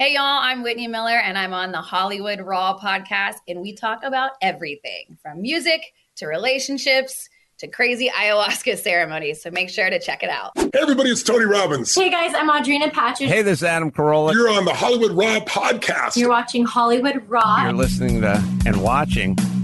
Hey, y'all, I'm Whitney Miller, and I'm on the Hollywood Raw podcast, and we talk about everything from music to relationships to crazy ayahuasca ceremonies. So make sure to check it out. Hey, everybody, it's Tony Robbins. Hey, guys, I'm Audrina Patridge. Hey, this is Adam Carolla. You're on the Hollywood Raw podcast. You're watching Hollywood Raw. You're listening to and watching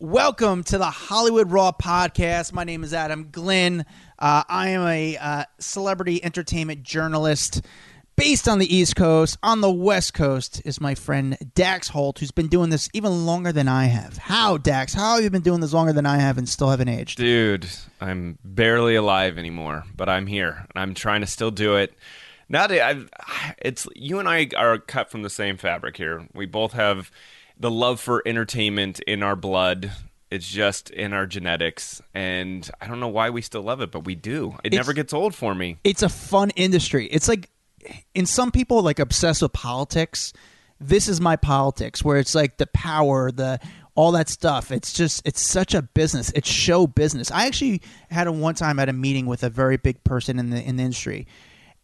Welcome to the Hollywood Raw podcast. My name is Adam Glynn. Uh, I am a uh, celebrity entertainment journalist based on the East Coast. On the West Coast is my friend Dax Holt, who's been doing this even longer than I have. How, Dax? How have you been doing this longer than I have and still haven't aged? Dude, I'm barely alive anymore, but I'm here. And I'm trying to still do it. Now that I've, it's you and I are cut from the same fabric here. We both have the love for entertainment in our blood. It's just in our genetics, and I don't know why we still love it, but we do. It It's- never gets old for me. It's a fun industry. It's like, in some people like obsessed with politics. This is my politics, where it's like the power, the all that stuff. It's just it's such a business. It's show business. I actually had a one time at a meeting with a very big person in the in the industry,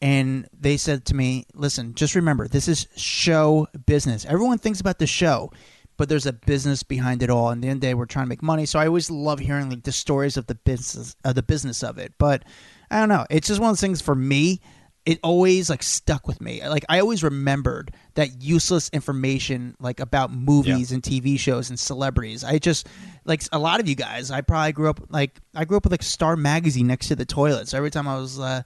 and they said to me, "Listen, just remember, this is show business. Everyone thinks about the show." But there's a business behind it all, and the end of the day, we're trying to make money. So I always love hearing like the stories of the business, of the business of it. But I don't know. It's just one of those things for me. It always like stuck with me. Like I always remembered that useless information like about movies and TV shows and celebrities. I just like a lot of you guys. I probably grew up like I grew up with like Star magazine next to the toilet. So every time I was uh,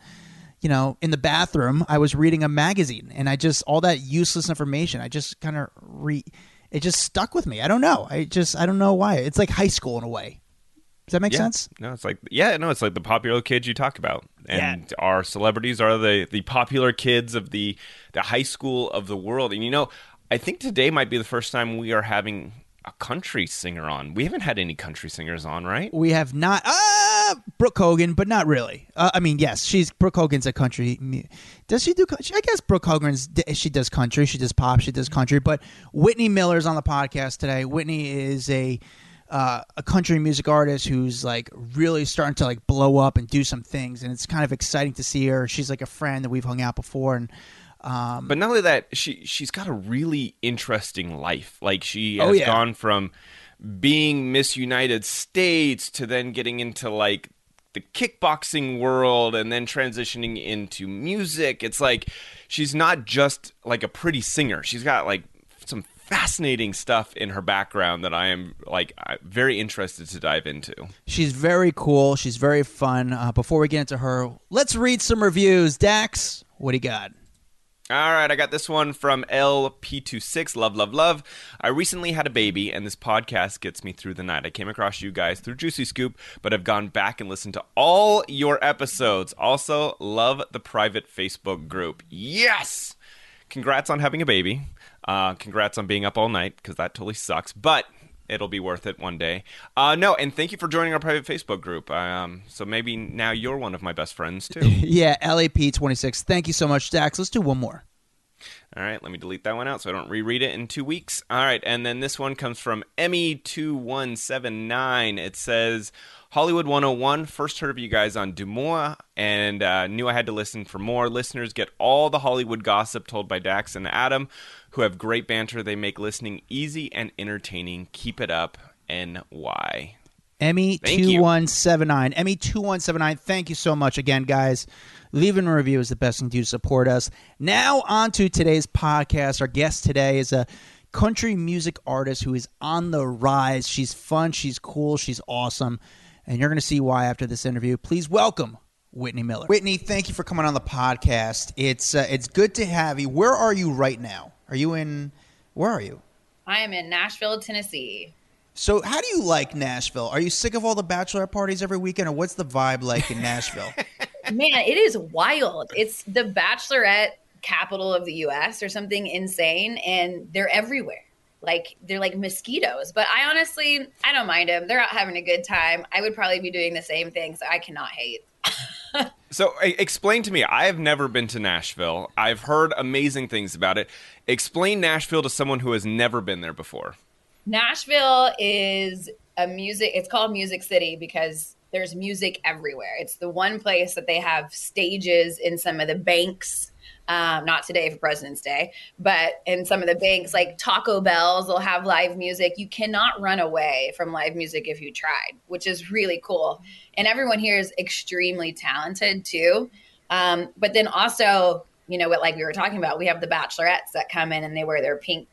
you know, in the bathroom, I was reading a magazine, and I just all that useless information. I just kind of re, it just stuck with me. I don't know. I just I don't know why. It's like high school in a way. Does that make yeah. sense? No, it's like yeah, no, it's like the popular kids you talk about, and our celebrities are the the popular kids of the the high school of the world. And you know, I think today might be the first time we are having a country singer on. We haven't had any country singers on, right? We have not. Ah! Uh, Brooke Hogan, but not really. Uh, I mean, yes, she's Brooke Hogan's a country. Does she do? country? I guess Brooke Hogan's she does country. She does pop. She does country. But Whitney Miller's on the podcast today. Whitney is a uh, a country music artist who's like really starting to like blow up and do some things, and it's kind of exciting to see her. She's like a friend that we've hung out before, and um, But not only that, she she's got a really interesting life. Like she Oh, has yeah. gone from being Miss United States to then getting into like the kickboxing world and then transitioning into music. It's like she's not just like a pretty singer. She's got like some fascinating stuff in her background that I am like very interested to dive into. she's very cool. She's very fun. Uh, before we get into her, let's read some reviews. Dax, what do you got? All right, I got this one from LP26. Love, love, love. I recently had a baby, and this podcast gets me through the night. I came across you guys through Juicy Scoop, but have gone back and listened to all your episodes. Also, love the private Facebook group. Yes! Congrats on having a baby. Uh, congrats on being up all night, because that totally sucks. But it'll be worth it one day. Uh, no, and thank you for joining our private Facebook group. Um, so maybe now you're one of my best friends, too. Yeah, LAP26. Thank you so much, Dax. Let's do one more. All right, let me delete that one out so I don't reread it in two weeks. All right, and then this one comes from Emmy2179. It says Hollywood 101. First heard of you guys on Dumois and uh, knew I had to listen for more. Listeners get all the Hollywood gossip told by Dax and Adam, who have great banter. They make listening easy and entertaining. Keep it up. NY. Emmy two one seven nine. Emmy two one seven nine. Thank you so much again, guys. Leaving a review is the best thing to do to support us. Now on to today's podcast. Our guest today is a country music artist who is on the rise. She's fun, she's cool, she's awesome, and you're going to see why after this interview. Please welcome Whitney Miller. Whitney, thank you for coming on the podcast. It's uh, it's good to have you. Where are you right now? Are you in? Where are you? I am in Nashville, Tennessee. So, how do you like Nashville? Are you sick of all the bachelorette parties every weekend, or what's the vibe like in Nashville? Man, it is wild. It's the bachelorette capital of the US or something insane, and they're everywhere. Like they're like mosquitoes. But I honestly, I don't mind them. They're out having a good time. I would probably be doing the same thing, so I cannot hate. So, explain to me. I have never been to Nashville. I've heard amazing things about it. Explain Nashville to someone who has never been there before. Nashville is a music, it's called Music City because there's music everywhere. It's the one place that they have stages in some of the banks. Um, not today for President's Day, but in some of the banks, like Taco Bell's, they'll have live music. You cannot run away from live music if you tried, which is really cool. And everyone here is extremely talented too. Um, but then also, you know, what like we were talking about, we have the bachelorettes that come in and they wear their pink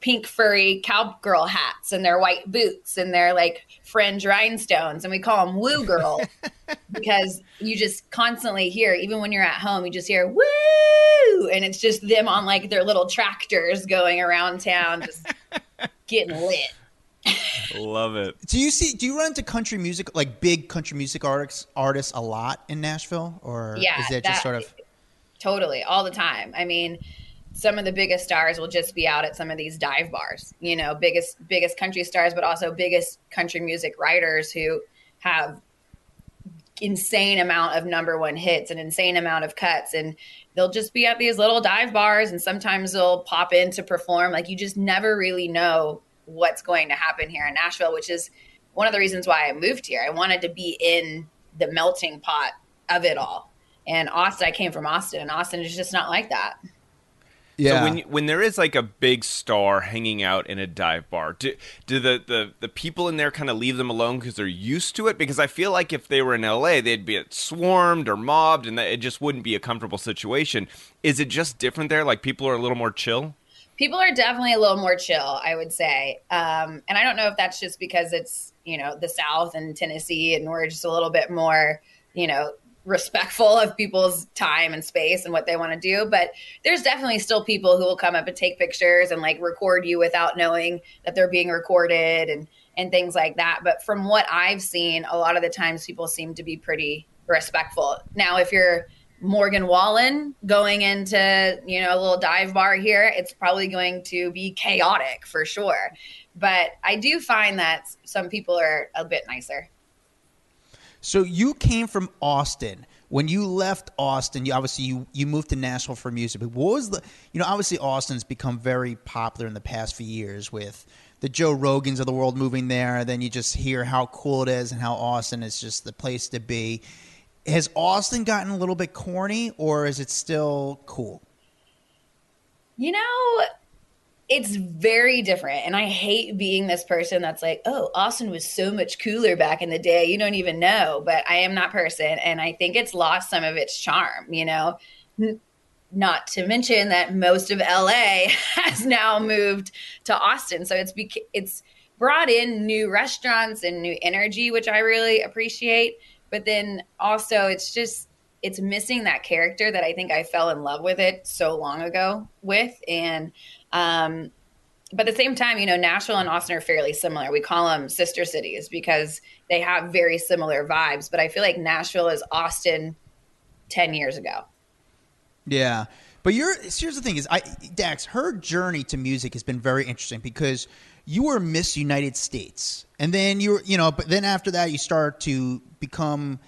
pink furry cowgirl hats and their white boots and their like fringe rhinestones and we call them woo girl because you just constantly hear even when you're at home you just hear woo and it's just them on like their little tractors going around town just getting lit Love it. do you see? Do you run into country music, like big country music artists, artists a lot in Nashville, or Yeah, is it just sort of? totally all the time i mean some of the biggest stars will just be out at some of these dive bars you know biggest biggest country stars but also biggest country music writers who have insane amount of number one hits and insane amount of cuts. And they'll just be at these little dive bars and sometimes they'll pop in to perform. Like you just never really know what's going to happen here in nashville which is one of the reasons why i moved here. I wanted to be in the melting pot of it all. And austin i came from austin and austin is just not like that Yeah. So when when there is like a big star hanging out in a dive bar, do do the the, the people in there kind of leave them alone because they're used to it? Because I feel like if they were in L.A., they'd be swarmed or mobbed, and that it just wouldn't be a comfortable situation. Is it just different there? Like people are a little more chill. people are definitely a little more chill i would say um, and i don't know if that's just because it's you know the south and tennessee and we're just a little bit more you know respectful of people's time and space and what they want to do but there's definitely still people who will come up and take pictures and like record you without knowing that they're being recorded and and things like that but from what i've seen a lot of the times people seem to be pretty respectful now if you're Morgan Wallen going into, you know, a little dive bar here, it's probably going to be chaotic for sure. But I do find that some people are a bit nicer. So you came from Austin. When you left Austin, you obviously you, you moved to Nashville for music. But what was the you know obviously Austin's become very popular in the past few years with the Joe Rogans of the world moving there. Then you just hear how cool it is and how Austin is just the place to be. Has Austin gotten a little bit corny, or is it still cool? You know, it's very different. And I hate being this person that's like, oh, Austin was so much cooler back in the day. You don't even know. But I am that person. And I think it's lost some of its charm, you know? Not to mention that most of LA has now moved to Austin. So it's, bec- it's, brought in new restaurants and new energy which i really appreciate but then also it's just it's missing that character that i think i fell in love with it so long ago with and um but at the same time you know nashville and austin are fairly similar we call them sister cities because they have very similar vibes but i feel like nashville is austin 10 years ago Yeah. But you're here's the thing is I Dax, her journey to music has been very interesting because you were Miss United States. And then you were you know, but then after that you start to become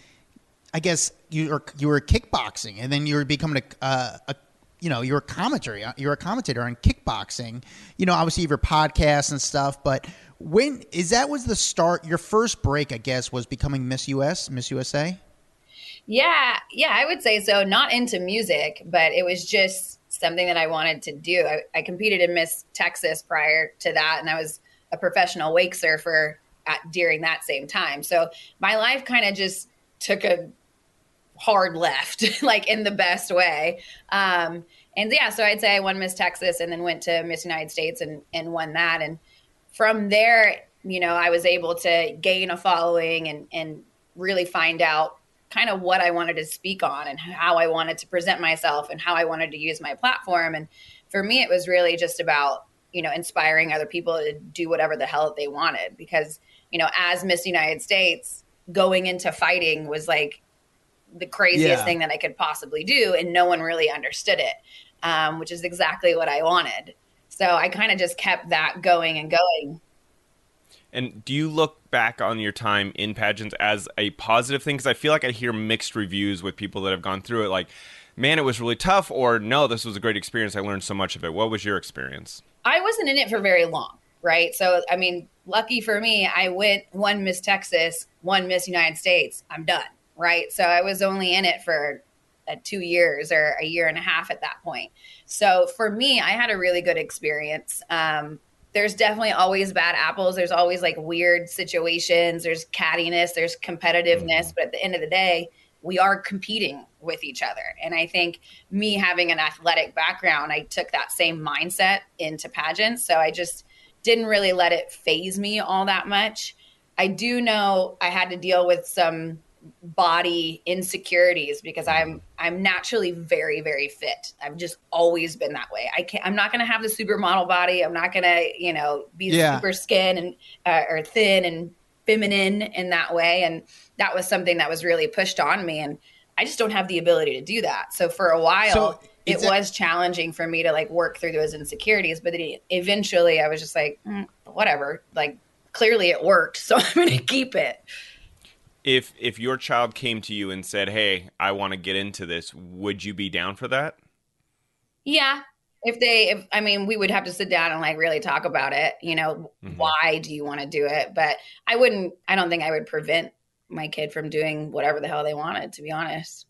I guess you were you were kickboxing and then you were becoming a uh, a you know, you're a commentary you're a commentator on kickboxing. You know, obviously you your podcasts and stuff, but when is that was the start your first break, I guess, was becoming Miss US, Miss USA? Yeah, yeah, I would say so. Not into music, but it was just something that I wanted to do. I, I competed in Miss Texas prior to that, and I was a professional wake surfer at during that same time. So my life kind of just took a hard left, like in the best way. Um, and yeah, so I'd say I won Miss Texas and then went to Miss United States and, and won that. And from there, you know, I was able to gain a following and, and really find out kind of what I wanted to speak on and how I wanted to present myself and how I wanted to use my platform. And for me, it was really just about, you know, inspiring other people to do whatever the hell they wanted. Because, you know, as Miss United States, going into fighting was like the craziest Yeah. thing that I could possibly do. And no one really understood it, um, which is exactly what I wanted. So I kind of just kept that going and going. And do you look back on your time in pageants as a positive thing? Because I feel like I hear mixed reviews with people that have gone through it. Like, man, it was really tough, or no, this was a great experience. I learned so much of it. What was your experience? I wasn't in it for very long, right? So, I mean, lucky for me, I went one Miss Texas, one Miss United States. I'm done, right? So, I was only in it for uh, two years or a year and a half at that point. So, for me, I had a really good experience. Um, there's definitely always bad apples. There's always like weird situations. There's cattiness. There's competitiveness. But at the end of the day, we are competing with each other. And I think me having an athletic background, I took that same mindset into pageants. So I just didn't really let it faze me all that much. I do know I had to deal with some body insecurities because I'm I'm naturally very very fit. I've just always been that way. I can't I'm not going to have the supermodel body. I'm not going to, you know, be Yeah. super skin and uh, or thin and feminine in that way and that was something that was really pushed on me and I just don't have the ability to do that. So for a while So, it that- was challenging for me to like work through those insecurities, but then eventually I was just like, mm, whatever. Like clearly it worked, so I'm going to keep it. If if your child came to you and said, "Hey, I want to get into this," would you be down for that? Yeah. If they, if I mean, we would have to sit down and like really talk about it. You know, Mhm. why do you want to do it? But I wouldn't. I don't think I would prevent my kid from doing whatever the hell they wanted. To be honest,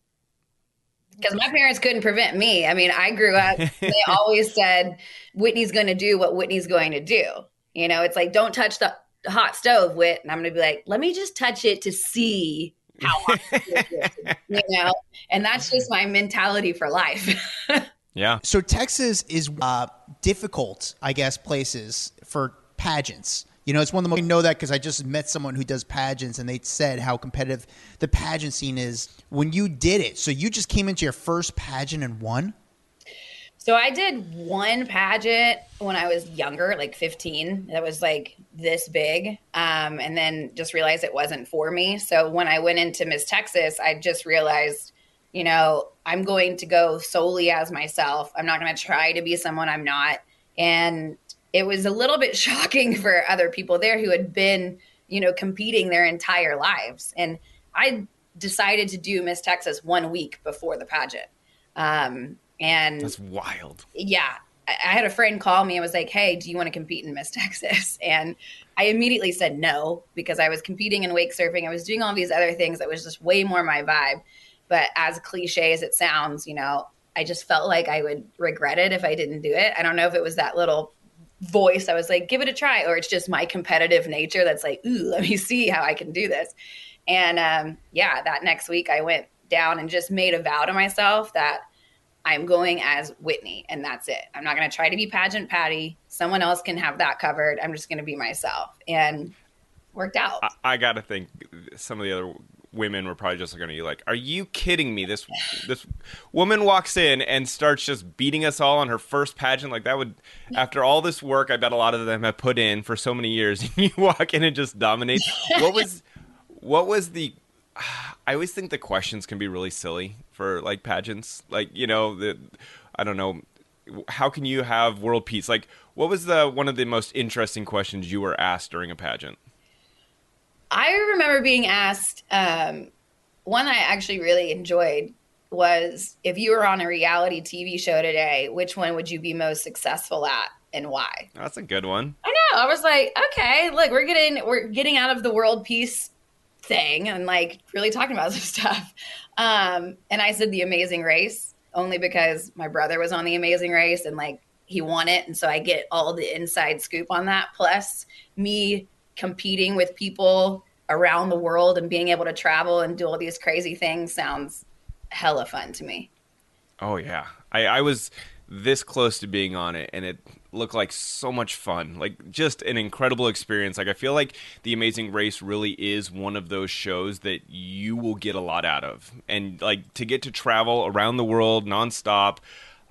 because my parents couldn't prevent me. I mean, I grew up. they always said Whitney's going to do what Whitney's going to do. You know, it's like don't touch the hot stove, Whit, and I'm going to be like, let me just touch it to see how hot it is. You know, and that's just my mentality for life. Yeah. So Texas is uh, difficult, I guess, places for pageants. You know, it's one of the most. I know that because I just met someone who does pageants, and they said how competitive the pageant scene is. When you did it, so you just came into your first pageant and won. So I did one pageant when I was younger, like 15. That was like this big. Um, and then just realized it wasn't for me. So when I went into Miss Texas, I just realized, you know, I'm going to go solely as myself. I'm not going to try to be someone I'm not. And it was a little bit shocking for other people there who had been, you know, competing their entire lives. And I decided to do Miss Texas one week before the pageant. Um, and That's wild. yeah, I I had a friend call me and was like, "Hey, do you want to compete in Miss Texas?" And I immediately said no because I was competing in wake surfing. I was doing all these other things that was just way more my vibe. But as cliche as it sounds, you know, I just felt like I would regret it if I didn't do it. I don't know if it was that little voice I was like, "Give it a try," or it's just my competitive nature that's like, "Ooh, let me see how I can do this." And um, yeah, that next week I went down and just made a vow to myself that I'm going as Whitney, and that's it. I'm not going to try to be pageant Patty. Someone else can have that covered. I'm just going to be myself, and worked out. I, I got to think some of the other women were probably just looking at you like, "Are you kidding me?" This this woman walks in and starts just beating us all on her first pageant. Like that would, after all this work, I bet a lot of them have put in for so many years. you walk in and just dominate. What was what was the? I always think the questions can be really silly for like pageants. Like you know the, I don't know. How can you have world peace? Like, what was the one of the most interesting questions you were asked during a pageant? I remember being asked um, one I actually really enjoyed was if you were on a reality TV show today, which one would you be most successful at and why? That's a good one. I know. I was like, okay, look, we're getting we're getting out of the world peace thing and like really talking about some stuff. Um, and I said the Amazing Race only because my brother was on the Amazing Race and like he won it, and so I get all the inside scoop on that. Plus, me competing with people around the world and being able to travel and do all these crazy things sounds hella fun to me. Oh yeah, I, I was this close to being on it, and it looked like so much fun. Like just an incredible experience. Like I feel like The Amazing Race really is one of those shows that you will get a lot out of, and like to get to travel around the world nonstop.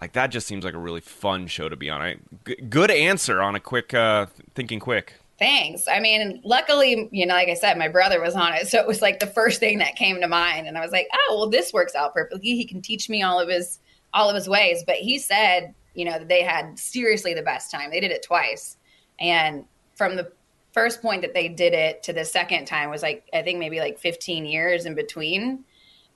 Like that just seems like a really fun show to be on. I, g- good answer on a quick uh, thinking quick. Thanks. I mean, luckily, you know, like I said, my brother was on it. So it was like the first thing that came to mind. And I was like, oh, well, this works out perfectly. He can teach me all of his all of his ways. But he said, you know, that they had seriously the best time. They did it twice. And from the first point that they did it to the second time was like, I think maybe like 15 years in between,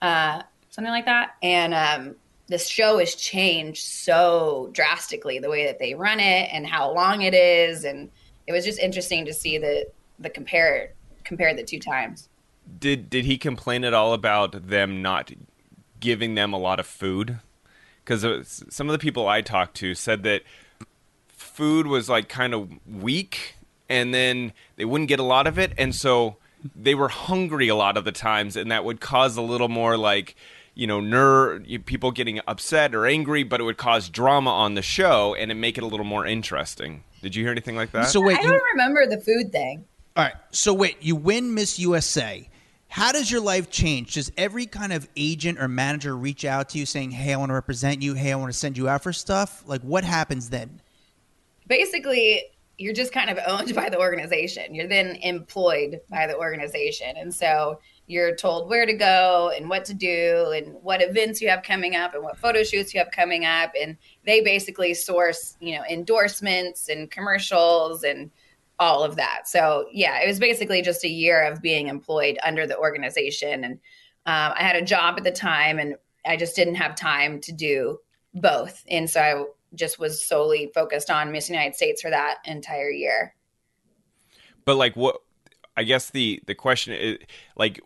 uh, something like that. And um, this show has changed so drastically the way that they run it and how long it is. And it was just interesting to see the, the compare, compare the two times. Did did he complain at all about them not giving them a lot of food? Because some of the people I talked to said that food was like kind of weak, and then they wouldn't get a lot of it, and so they were hungry a lot of the times, and that would cause a little more like you know ner people getting upset or angry, but it would cause drama on the show and it make it a little more interesting. Did you hear anything like that? So wait, I don't you, remember the food thing. All right, so wait, you win Miss USA how does your life change? Does every kind of agent or manager reach out to you saying, "Hey, I want to represent you. Hey, I want to send you out for stuff"? Like, what happens then? Basically, you're just kind of owned by the organization. You're then employed by the organization, and so you're told where to go and what to do and what events you have coming up and what photo shoots you have coming up and they basically source you know endorsements and commercials and all of that. So yeah, it was basically just a year of being employed under the organization, and um, I had a job at the time, and I just didn't have time to do both, and so I just was solely focused on Miss United States for that entire year. But like, what? I guess the the question is like.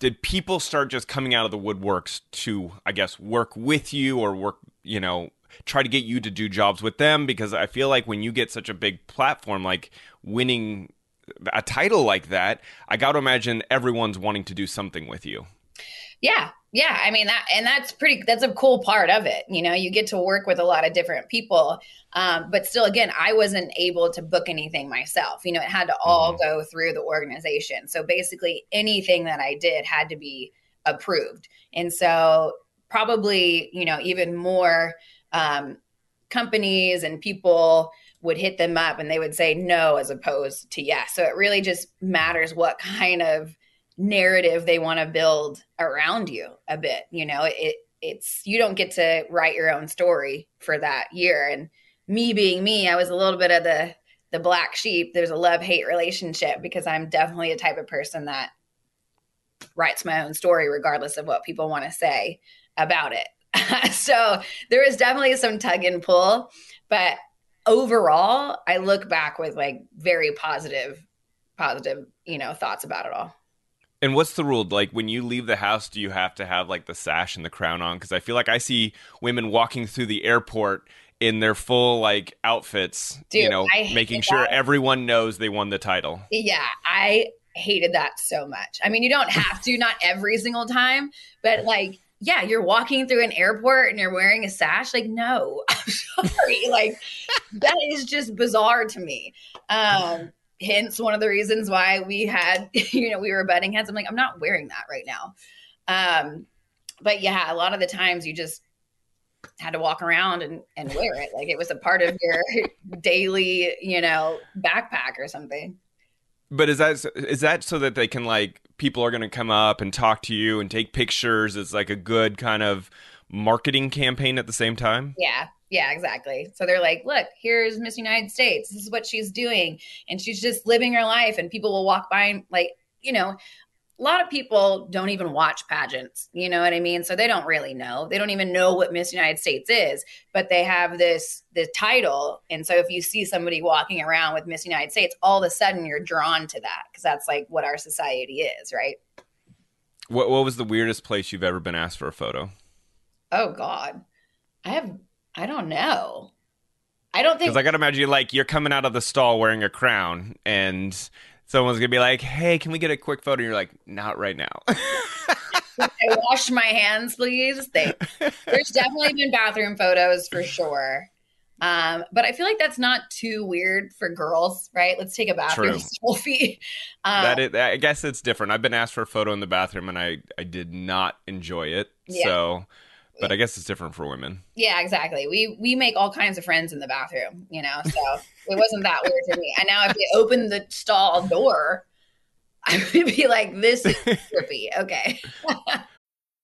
Did people start just coming out of the woodworks to, I guess, work with you or work, you know, try to get you to do jobs with them because I feel like when you get such a big platform like winning a title like that, I got to imagine everyone's wanting to do something with you. Yeah. Yeah, I mean that, and that's pretty. That's a cool part of it. You know, you get to work with a lot of different people, um, but still, again, I wasn't able to book anything myself. You know, it had to all mm-hmm. go through the organization. So basically, anything that I did had to be approved, and so probably, you know, even more um, companies and people would hit them up and they would say no as opposed to yes. So it really just matters what kind of narrative they want to build around you a bit. You know, it it's you don't get to write your own story for that year. And me being me, I was a little bit of the the black sheep. There's a love hate relationship because I'm definitely a type of person that writes my own story regardless of what people want to say about it. so there is definitely some tug and pull, but overall, I look back with like very positive, positive, you know, thoughts about it all. And what's the rule? Like when you leave the house, do you have to have like the sash and the crown on? Because I feel like I see women walking through the airport in their full like outfits, Dude, you know, making sure that. everyone knows they won the title. Yeah, I hated that so much. I mean, you don't have to, not every single time, but like yeah, you're walking through an airport and you're wearing a sash. Like, no, I'm sorry. like, that is just bizarre to me. Um, hence one of the reasons why we had, you know, we were butting heads. I'm like, I'm not wearing that right now. Um, but yeah, a lot of the times you just had to walk around and, and wear it. Like it was a part of your daily, you know, backpack or something. But is that is that so that they can like people are going to come up and talk to you and take pictures? It's like a good kind of marketing campaign at the same time. Yeah, yeah, exactly. So they're like, look, here's Miss United States. This is what she's doing, and she's just living her life, and people will walk by and like, you know, a lot of people don't even watch pageants. You know what I mean? So they don't really know. They don't even know what Miss United States is, but they have this the title. And so if you see somebody walking around with Miss United States, all of a sudden you're drawn to that because that's like what our society is, right? What what was the weirdest place you've ever been asked for a photo? Oh God. I have I don't know. I don't think Because I got to imagine, you like, you're coming out of the stall wearing a crown, and someone's gonna be like, "Hey, can we get a quick photo?" And you're like, "Not right now." I wash my hands, please. They, there's definitely been bathroom photos for sure. Um, but I feel like that's not too weird for girls, right? Let's take a bathroom True. selfie. Um, that is, I guess it's different. I've been asked for a photo in the bathroom, and I I did not enjoy it. Yeah. So, but I guess it's different for women. yeah, exactly. We we make all kinds of friends in the bathroom, you know. So it wasn't that weird to me. And now if you open the stall door, I would be like, "This is trippy." Okay.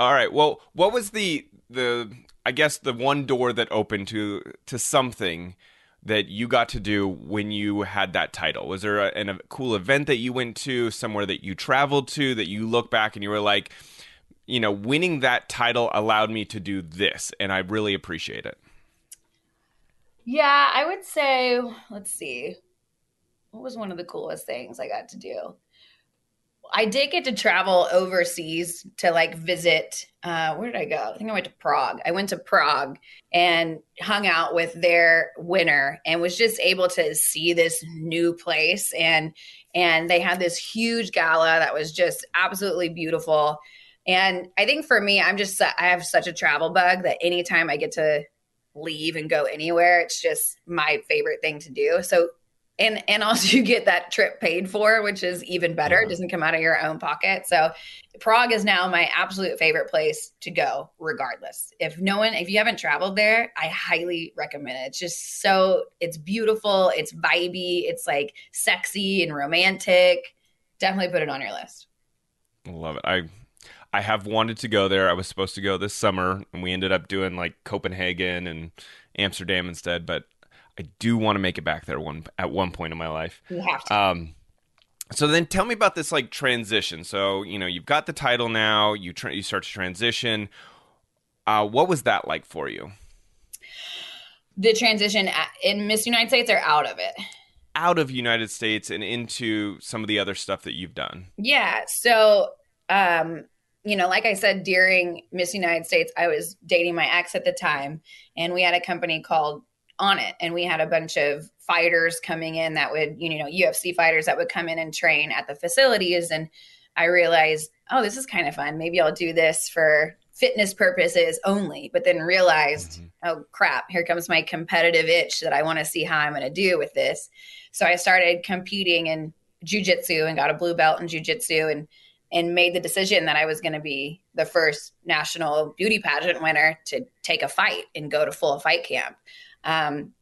All right. Well, what was the the I guess the one door that opened to to something that you got to do when you had that title? Was there a, an, a cool event that you went to, somewhere that you traveled to that you look back and you were like, you know, winning that title allowed me to do this, and I really appreciate it. Yeah, I would say, let's see. What was one of the coolest things I got to do? I did get to travel overseas to like visit. Uh, where did I go? I think I went to Prague. I went to Prague and hung out with their winner and was just able to see this new place and and they had this huge gala that was just absolutely beautiful. And I think for me, I'm just I have such a travel bug that anytime I get to leave and go anywhere, it's just my favorite thing to do. So and and also you get that trip paid for which is even better it doesn't come out of your own pocket so prague is now my absolute favorite place to go regardless if no one if you haven't traveled there i highly recommend it it's just so it's beautiful it's vibey it's like sexy and romantic definitely put it on your list Love it. I I have wanted to go there. I was supposed to go this summer, and we ended up doing like Copenhagen and Amsterdam instead. But I do want to make it back there one at one point in my life. you have to Um, so then tell me about this like transition. So you know you've got the title now. You tra- you start to transition. Uh, what was that like for you? the transition in miss united states or out of it Out of United States and into some of the other stuff that you've done. Yeah. So, um, you know, like I said, during Miss United States, I was dating my ex at the time, and we had a company called Onnit, and we had a bunch of fighters coming in that would, you know, UFC fighters that would come in and train at the facilities. And I realized, oh, this is kind of fun. Maybe I'll do this for fitness purposes only, but then realized, mm-hmm. oh crap, here comes my competitive itch that I want to see how I'm going to do with this. So I started competing in jujitsu and got a blue belt in jujitsu and and made the decision that I was going to be the first national beauty pageant winner to take a fight and go to full fight camp. Um,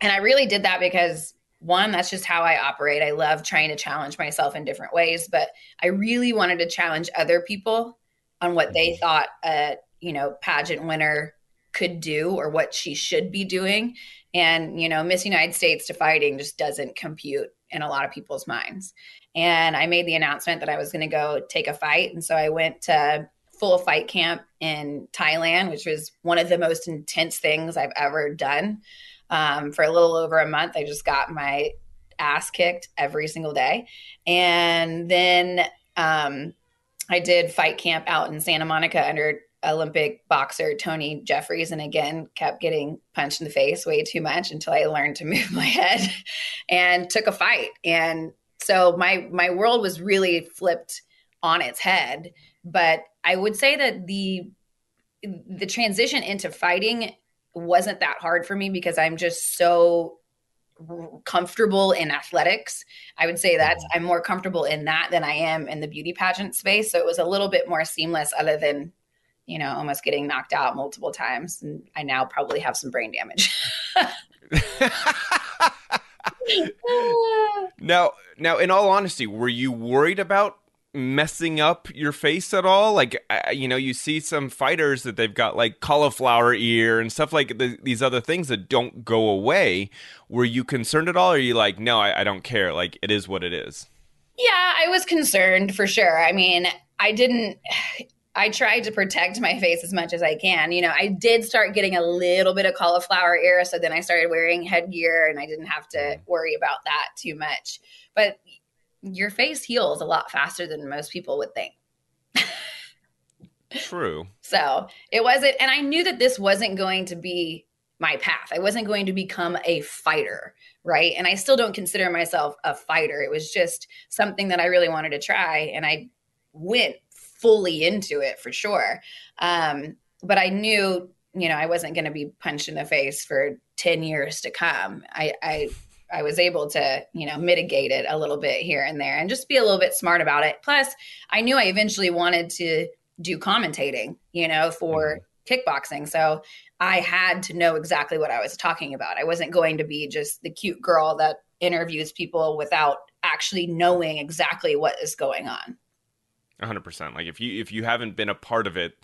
and I really did that because one, that's just how I operate. I love trying to challenge myself in different ways, but I really wanted to challenge other people on what they thought a you know pageant winner could do or what she should be doing. And you know, Miss United States to fighting just doesn't compute in a lot of people's minds. And I made the announcement that I was going to go take a fight, and so I went to full fight camp in Thailand, which was one of the most intense things I've ever done. Um, for a little over a month, I just got my ass kicked every single day. And then um, I did fight camp out in Santa Monica under Olympic boxer Tony Jeffries, and again kept getting punched in the face way too much until I learned to move my head and took a fight. And so my my world was really flipped on its head. But I would say that the the transition into fighting wasn't that hard for me because I'm just so comfortable in athletics. I would say mm-hmm. that I'm more comfortable in that than I am in the beauty pageant space. So it was a little bit more seamless, other than, you know, almost getting knocked out multiple times. And I now probably have some brain damage. Now, now, in all honesty, were you worried about messing up your face at all? Like, you know, you see some fighters that they've got like cauliflower ear and stuff like the, these other things that don't go away. Were you concerned at all? Or are you like, no, I, I don't care. Like, it is what it is. Yeah, I was concerned for sure. I mean, I didn't. I tried to protect my face as much as I can. You know, I did start getting a little bit of cauliflower ear, so then I started wearing headgear and I didn't have to worry about that too much. But your face heals a lot faster than most people would think. True. So it wasn't, and I knew that this wasn't going to be my path. I wasn't going to become a fighter, right? And I still don't consider myself a fighter. It was just something that I really wanted to try, and I went fully into it for sure. Um, but I knew, you know, I wasn't going to be punched in the face for 10 years to come. I, I, I was able to, you know, mitigate it a little bit here and there and just be a little bit smart about it. Plus, I knew I eventually wanted to do commentating, you know, for mm-hmm. kickboxing. So I had to know exactly what I was talking about. I wasn't going to be just the cute girl that interviews people without actually knowing exactly what is going on. 100%. Like if you if you haven't been a part of it,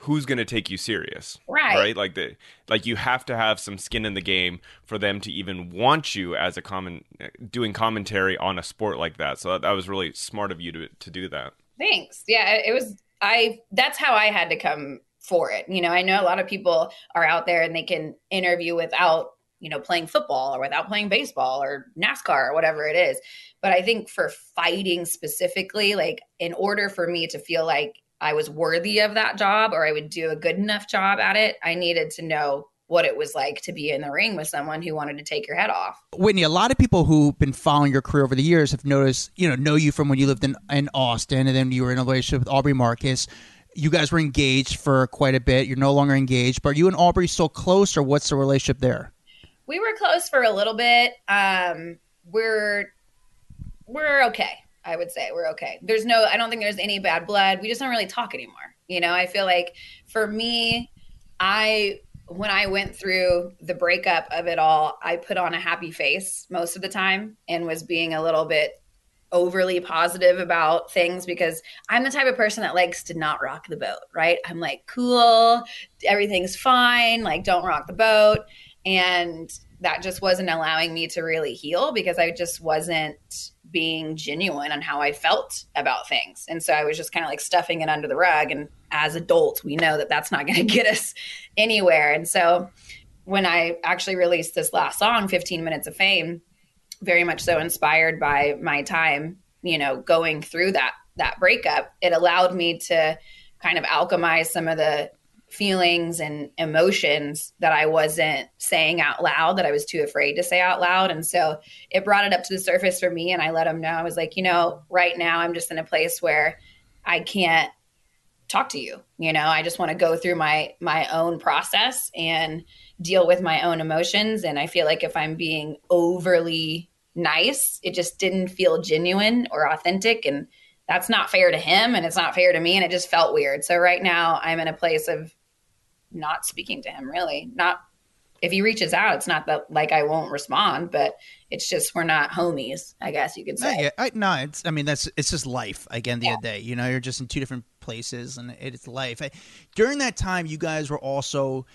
who's going to take you serious? Right. Right? Like the like you have to have some skin in the game for them to even want you as a common uh, doing commentary on a sport like that. So that, that was really smart of you to to do that. Thanks. Yeah, it was I that's how I had to come for it. You know, I know a lot of people are out there and they can interview without, you know, playing football or without playing baseball or NASCAR or whatever it is. But I think for fighting specifically, like in order for me to feel like I was worthy of that job or I would do a good enough job at it, I needed to know what it was like to be in the ring with someone who wanted to take your head off. Whitney, a lot of people who've been following your career over the years have noticed, you know, know you from when you lived in, in Austin and then you were in a relationship with Aubrey Marcus. You guys were engaged for quite a bit. You're no longer engaged, but are you and Aubrey still close or what's the relationship there? We were close for a little bit. Um, we're we're okay. I would say we're okay. There's no, I don't think there's any bad blood. We just don't really talk anymore. You know, I feel like for me, I, when I went through the breakup of it all, I put on a happy face most of the time and was being a little bit overly positive about things because I'm the type of person that likes to not rock the boat, right? I'm like, cool, everything's fine, like, don't rock the boat. And that just wasn't allowing me to really heal because I just wasn't being genuine on how I felt about things. And so I was just kind of like stuffing it under the rug. And as adults, we know that that's not going to get us anywhere. And so when I actually released this last song, 15 Minutes of Fame, very much so inspired by my time, you know, going through that that breakup, it allowed me to kind of alchemize some of the feelings and emotions that I wasn't saying out loud, that I was too afraid to say out loud. And so it brought it up to the surface for me. And I let him know, I was like, you know, right now I'm just in a place where I can't talk to you. You know, I just want to go through my my own process and deal with my own emotions. And I feel like if I'm being overly nice, it just didn't feel genuine or authentic. And that's not fair to him and it's not fair to me and it just felt weird so right now i'm in a place of not speaking to him really not if he reaches out it's not that like i won't respond but it's just we're not homies i guess you could say No, yeah, I, no, it's. I mean, that's it's just life. Again, the of the day, you know, you're just in two different places, and it's life. I, during that time, you guys were also,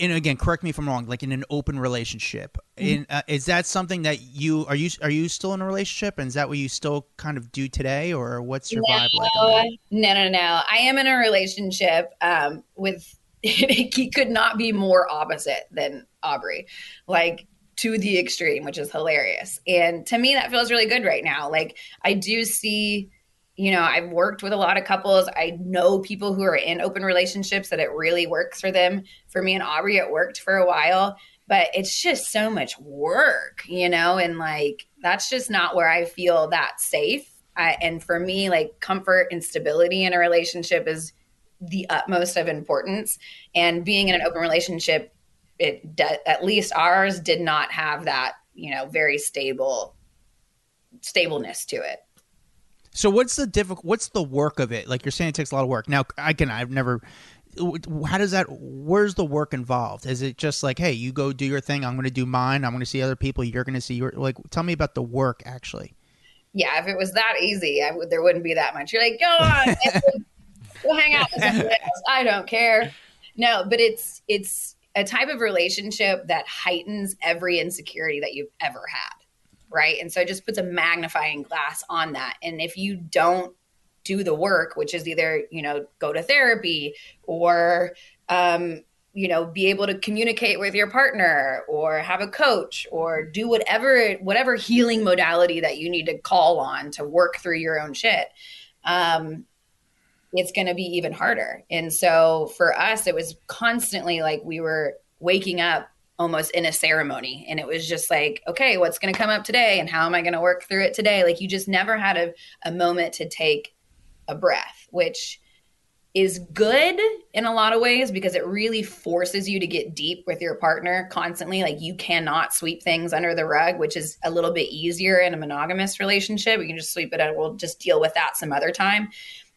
and again, correct me if I'm wrong, like in an open relationship. In uh, is that something that you are you are you still in a relationship, and is that what you still kind of do today, or what's your vibe like? no no no i am in a relationship um with he could not be more opposite than aubrey like to the extreme which is hilarious. And to me that feels really good right now. Like i do see you know i've worked with a lot of couples. I know people who are in open relationships that it really works for them. For me and aubrey it worked for a while but it's just so much work you know and like that's just not where i feel that safe. I, and for me like comfort and stability in a relationship is the utmost of importance and being in an open relationship it de- at least ours did not have that you know very stable stableness to it So what's the difficult? What's the work of it? Like you're saying, it takes a lot of work. Now, I can. I've never. How does that? Where's the work involved? Is it just like, hey, you go do your thing. I'm going to do mine. I'm going to see other people. You're going to see your. Like, tell me about the work actually. yeah, if it was that easy, I would, there wouldn't be that much. You're like, go on, go hang out with somebody else. I don't care. No, but it's it's a type of relationship that heightens every insecurity that you've ever had, right? And so it just puts a magnifying glass on that. And if you don't do the work, which is either you know go to therapy or um, you know be able to communicate with your partner or have a coach or do whatever whatever healing modality that you need to call on to work through your own shit um it's going to be even harder and so for us it was constantly like we were waking up almost in a ceremony and it was just like okay what's going to come up today and how am i going to work through it today like you just never had a, a moment to take a breath which is good in a lot of ways because it really forces you to get deep with your partner constantly. Like you cannot sweep things under the rug, which is a little bit easier in a monogamous relationship. You can just sweep it and we'll just deal with that some other time.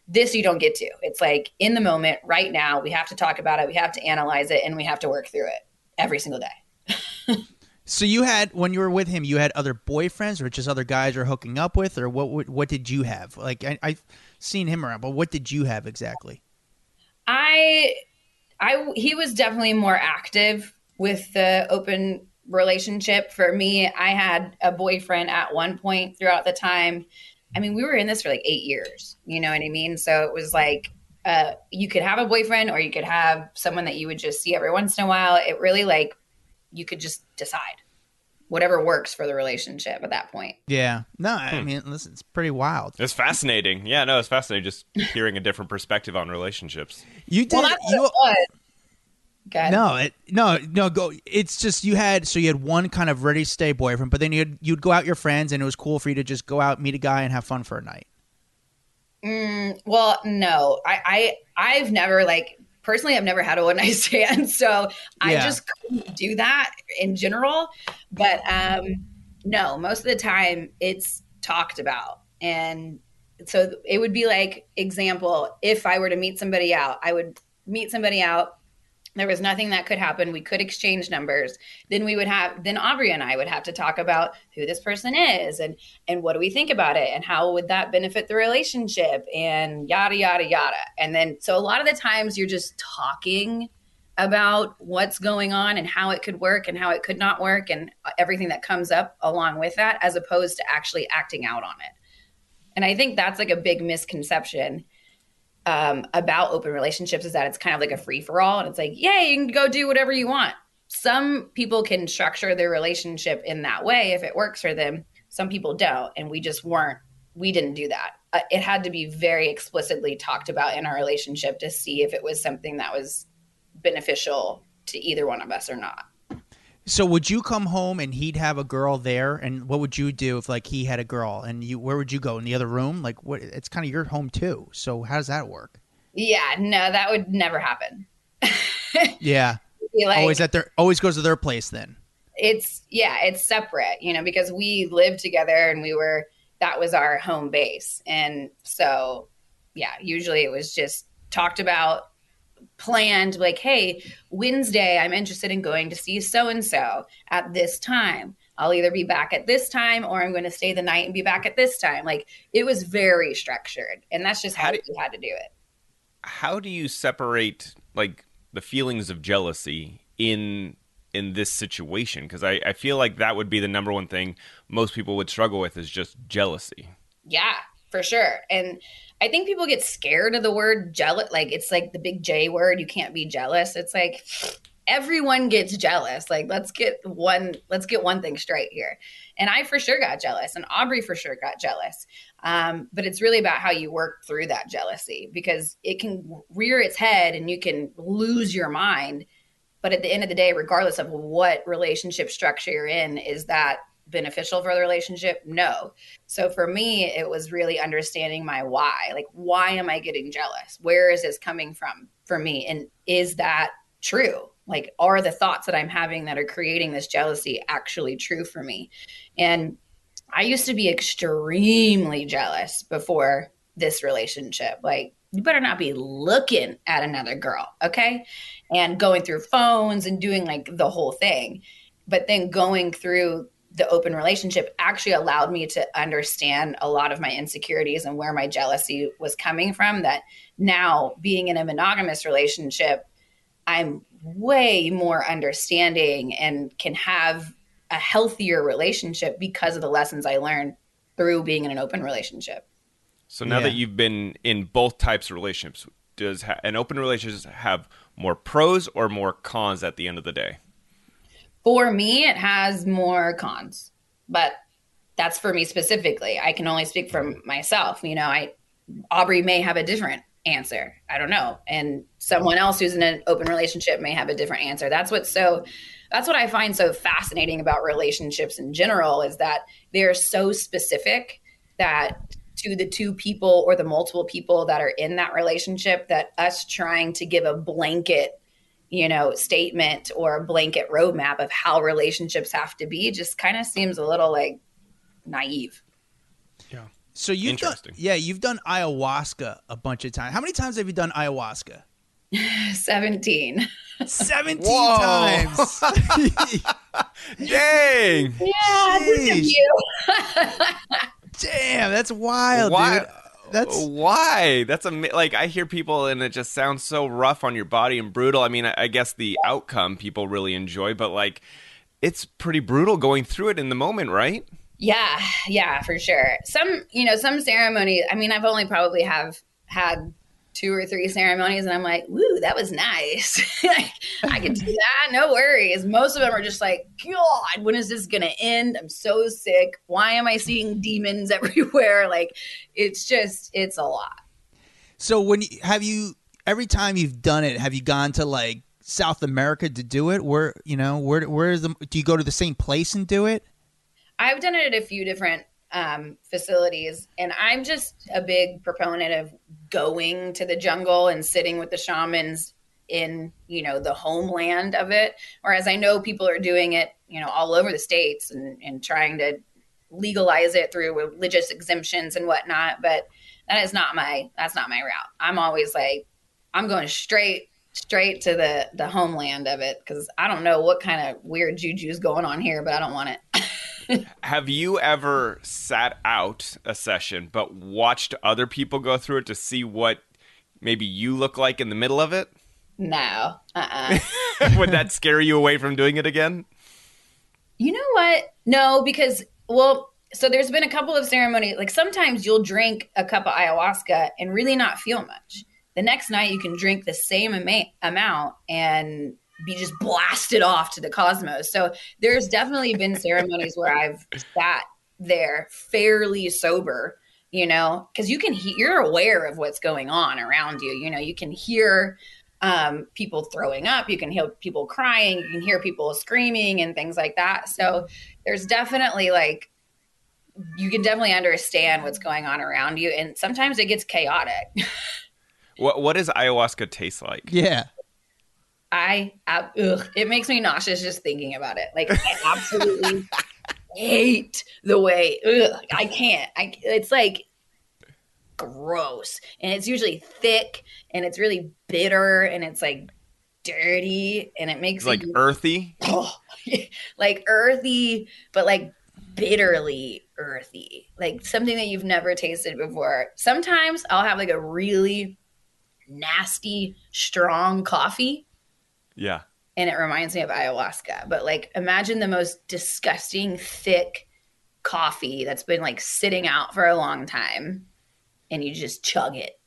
This you don't get to. It's like in the moment, right now, we have to talk about it, we have to analyze it, and we have to work through it every single day. so you had when you were with him, you had other boyfriends or just other guys you're hooking up with, or what? What, did you have? Like I, I've seen him around, but what did you have exactly? I, I, he was definitely more active with the open relationship. For me, I had a boyfriend at one point throughout the time. I mean, we were in this for like eight years. You know what I mean? So it was like uh, you could have a boyfriend or you could have someone that you would just see every once in a while. It really like you could just decide whatever works for the relationship at that point. Yeah. No, I hmm. mean, listen, it's pretty wild. It's fascinating. Yeah, no, it's fascinating just hearing a different perspective on relationships. You did. Well, you, no, it, no, no. Go. It's just you had so you had one kind of ready stay boyfriend, but then you'd you'd go out your friends, and it was cool for you to just go out, meet a guy, and have fun for a night. Mm, well, no, I, I I've never like personally I've never had a one night stand, so I just couldn't do that in general. But um, no, most of the time it's talked about, and so it would be like example if I were to meet somebody out, I would meet somebody out there was nothing that could happen. We could exchange numbers. Then we would have then aubrey and i would have to talk about who this person is and and what do we think about it and how would that benefit the relationship and yada yada yada. And then so a lot of the times you're just talking about what's going on and how it could work and how it could not work and everything that comes up along with that as opposed to actually acting out on it. And i think that's like a big misconception um, about open relationships is that it's kind of like a free for all, and it's like, yeah, you can go do whatever you want. Some people can structure their relationship in that way if it works for them. Some people don't, and we just weren't. We didn't do that. Uh, it had to be very explicitly talked about in our relationship to see if it was something that was beneficial to either one of us or not. So would you come home and he'd have a girl there, and what would you do if like he had a girl, and you where would you go in the other room? Like what? It's kind of your home too. So how does that work? Yeah, no, that would never happen. yeah, like, always at their always goes to their place then. It's yeah, it's separate, you know, because we lived together and we were that was our home base, and so yeah, usually it was just talked about planned like hey wednesday i'm interested in going to see so and so at this time. I'll either be back at this time or i'm going to stay the night and be back at this time. Like it was very structured and that's just how, how do, we had to do it. How do you separate like the feelings of jealousy in in this situation? Because I, I feel like that would be the number one thing most people would struggle with is just jealousy. Yeah for sure and I think people get scared of the word jealous. Like it's like the big J word. You can't be jealous. It's like everyone gets jealous. Like let's get one. Let's get one thing straight here. And I for sure got jealous, and Aubrey for sure got jealous. Um, but it's really about how you work through that jealousy because it can rear its head, and you can lose your mind. But at the end of the day, regardless of what relationship structure you're in, is that beneficial for the relationship? No. So for me, it was really understanding my why. Like, why am I getting jealous? Where is this coming from for me? And is that true? Like, are the thoughts that I'm having that are creating this jealousy actually true for me? And I used to be extremely jealous before this relationship. Like, you better not be looking at another girl, okay? And going through phones and doing like the whole thing. But then going through the open relationship actually allowed me to understand a lot of my insecurities and where my jealousy was coming from. That now, being in a monogamous relationship, I'm way more understanding and can have a healthier relationship because of the lessons I learned through being in an open relationship. So now Yeah. that you've been in both types of relationships, does ha- an open relationship have more pros or more cons at the end of the day? For me, it has more cons, but that's for me specifically. I can only speak from myself. You know, I Aubrey may have a different answer. I don't know. And someone else who's in an open relationship may have a different answer. That's what's so that's what I find so fascinating about relationships in general is that they're so specific that to the two people or the multiple people that are in that relationship that us trying to give a blanket you know statement or a blanket roadmap of how relationships have to be just kind of seems a little like naive Yeah. So you've done, yeah, you've done ayahuasca a bunch of times. How many times have you done ayahuasca? 17 Seventeen Whoa. times. Dang! yeah Jeez. you Damn, that's wild, Why? dude. That's Why? That's a like I hear people and it just sounds so rough on your body and brutal. I mean, I, I guess the outcome people really enjoy, but like it's pretty brutal going through it in the moment, right? Yeah, yeah, for sure. Some, you know, some ceremonies. I mean, I've only probably have had two or three ceremonies, and I'm like, "Woo, that was nice. like, I can do that, no worries." Most of them are just like, "God, when is this gonna end? I'm so sick. Why am I seeing demons everywhere? Like, it's just, it's a lot." so. When you, have you every time you've done it? Have you gone to like South America to do it? Where you know where where is the? Do you go to the same place and do it? I've done it at a few different um, facilities, and I'm just a big proponent of going to the jungle and sitting with the shamans in you know the homeland of it. Whereas I know people are doing it, you know, all over the states and, and trying to legalize it through religious exemptions and whatnot. But that is not my that's not my route. I'm always like I'm going straight straight to the the homeland of it because I don't know what kind of weird juju is going on here, but I don't want it. Have you ever sat out a session but watched other people go through it to see what maybe you look like in the middle of it? No. Uh-uh. Would that scare you away from doing it again? you know what? No, because well, so there's been a couple of ceremonies. Like sometimes you'll drink a cup of ayahuasca and really not feel much. The next night you can drink the same ama- amount and be just blasted off to the cosmos. So there's definitely been ceremonies where I've sat there fairly sober, you know, because you can he- you're aware of what's going on around you. You know, you can hear um, people throwing up, you can hear people crying, you can hear people screaming and things like that. So there's definitely like you can definitely understand what's going on around you, and sometimes it gets chaotic. What What does ayahuasca taste like? Yeah. I ugh, it makes me nauseous just thinking about it. Like I absolutely hate the way ugh, I can't. I it's like gross, and it's usually thick, and it's really bitter, and it's like dirty, and it makes like earthy. oh, like earthy, but like bitterly earthy, like something that you've never tasted before. Sometimes I'll have like a really nasty, strong coffee Yeah. and it reminds me of ayahuasca. But like, imagine the most disgusting, thick coffee that's been like sitting out for a long time and you just chug it.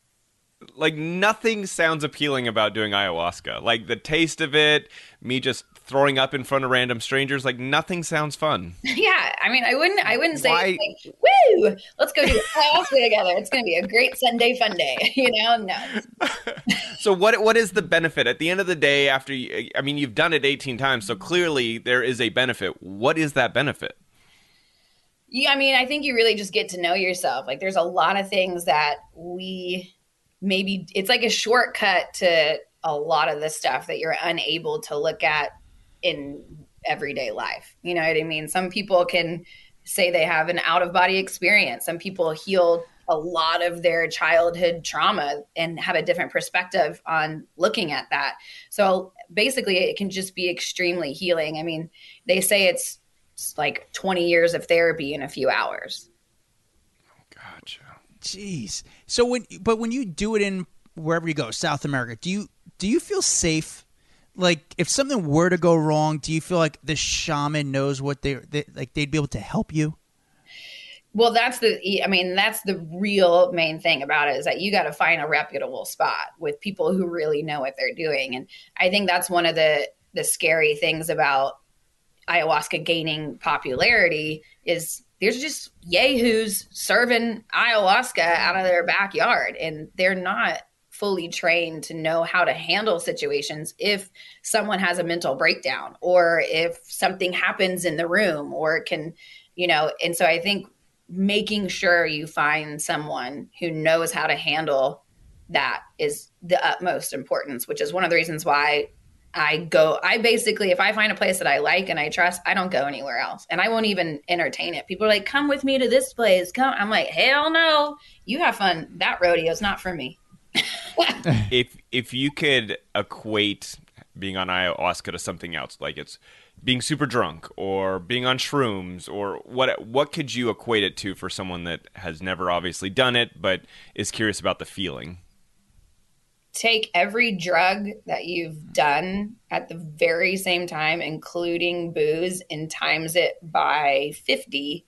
Like nothing sounds appealing about doing ayahuasca. Like the taste of it, me just throwing up in front of random strangers, like nothing sounds fun. yeah, I mean, I wouldn't, I wouldn't say, Why- like, "Woo, let's go do ayahuasca together. It's going to be a great Sunday fun day." You know, no. So what what is the benefit at the end of the day after you I mean you've done it 18 times so clearly there is a benefit. What is that benefit? Yeah, I mean, I think you really just get to know yourself. Like, there's a lot of things that we maybe it's like a shortcut to a lot of the stuff that you're unable to look at in everyday life. You know what I mean? Some people can say they have an out of body experience. Some people heal a lot of their childhood trauma and have a different perspective on looking at that. So basically, it can just be extremely healing. I mean, they say it's like 20 years of therapy in a few hours. Oh, gotcha. Jeez. So when but when you do it in wherever you go, South America, do you do you feel safe? Like if something were to go wrong, do you feel like the shaman knows what they, they like they'd be able to help you? Well, that's the, I mean, that's the real main thing about it is that you got to find a reputable spot with people who really know what they're doing. And I think that's one of the, the scary things about ayahuasca gaining popularity is there's just yahoos serving ayahuasca out of their backyard and they're not fully trained to know how to handle situations if someone has a mental breakdown or if something happens in the room or it can you know and so i think making sure you find someone who knows how to handle that is the utmost importance, which is one of the reasons why I go. I basically, if I find a place that I like and I trust, I don't go anywhere else, and I won't even entertain it. People are like, "Come with me to this place." Come, I'm like, "Hell no! You have fun. That rodeo's not for me." if if you could equate being on ayahuasca to something else, like it's being super drunk or being on shrooms or what what could you equate it to for someone that has never obviously done it but is curious about the feeling? Take every drug that you've done at the very same time including booze and times it by 50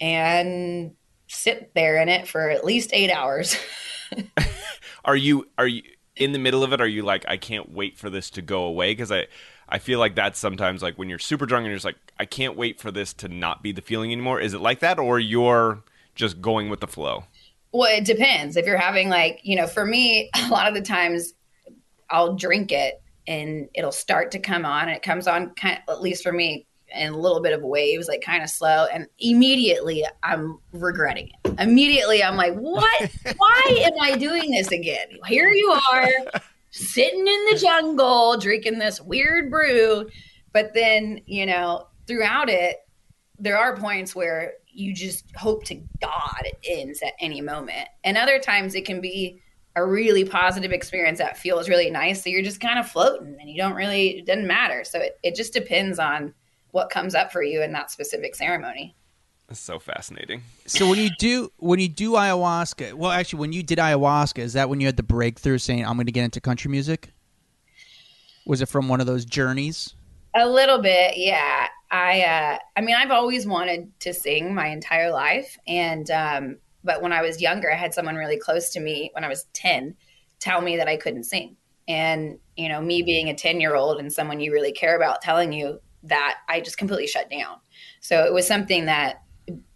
and sit there in it for at least 8 hours are you are you in the middle of it are you like I can't wait for this to go away because I I feel like that's sometimes like when you're super drunk and you're just like, I can't wait for this to not be the feeling anymore. Is it like that, or you're just going with the flow? Well, it depends. If you're having like, you know, for me, a lot of the times I'll drink it and it'll start to come on, and it comes on kind of, at least for me in a little bit of waves, like kind of slow, and immediately I'm regretting it. Immediately I'm like, what? Why am I doing this again? Here you are sitting in the jungle drinking this weird brew. But then, you know, throughout it, there are points where you just hope to God it ends at any moment. And other times it can be a really positive experience that feels really nice. So you're just kind of floating and you don't really, it doesn't matter. So it, it just depends on what comes up for you in that specific ceremony. That's so fascinating. So when you do when you do ayahuasca, well, actually, when you did ayahuasca, is that when you had the breakthrough saying, "I'm going to get into country music"? Was it from one of those journeys? A little bit, yeah. I, uh, I mean, I've always wanted to sing my entire life, and um, but when I was younger, I had someone really close to me when I was ten tell me that I couldn't sing, and you know, me being a ten year old and someone you really care about telling you that, I just completely shut down. So it was something that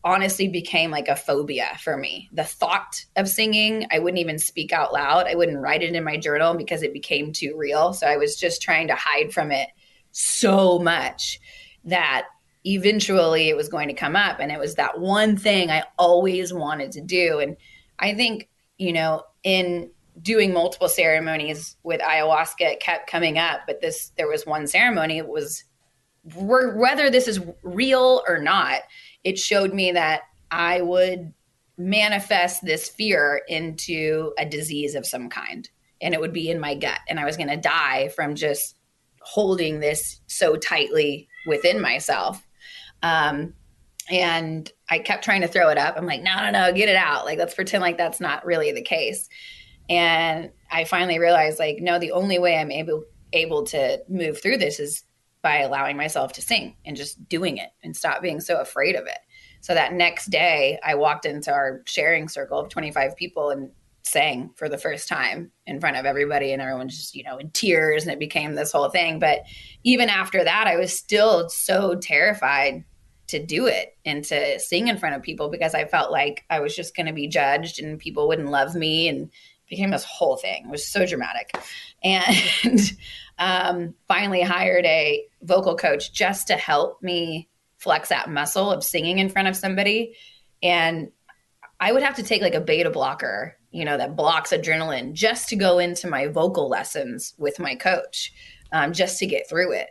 honestly became like a phobia for me. The thought of singing, I wouldn't even speak out loud. I wouldn't write it in my journal because it became too real. So I was just trying to hide from it so much that eventually it was going to come up. And it was that one thing I always wanted to do. And I think, you know, in doing multiple ceremonies with ayahuasca, it kept coming up. But this, there was one ceremony, it was whether this is real or not it showed me that I would manifest this fear into a disease of some kind and it would be in my gut and I was going to die from just holding this so tightly within myself. Um, and I kept trying to throw it up. I'm like, no, no, no, get it out. Like, let's pretend like that's not really the case. And I finally realized, like, no, the only way I'm able able to move through this is by allowing myself to sing and just doing it and stop being so afraid of it. So that next day, I walked into our sharing circle of 25 people and sang for the first time in front of everybody, and everyone's just, you know, in tears, and it became this whole thing. But even after that, I was still so terrified to do it and to sing in front of people because I felt like I was just going to be judged and people wouldn't love me and became this whole thing. It was so dramatic. And um, finally hired a vocal coach just to help me flex that muscle of singing in front of somebody. And I would have to take like a beta blocker, you know, that blocks adrenaline just to go into my vocal lessons with my coach, um, just to get through it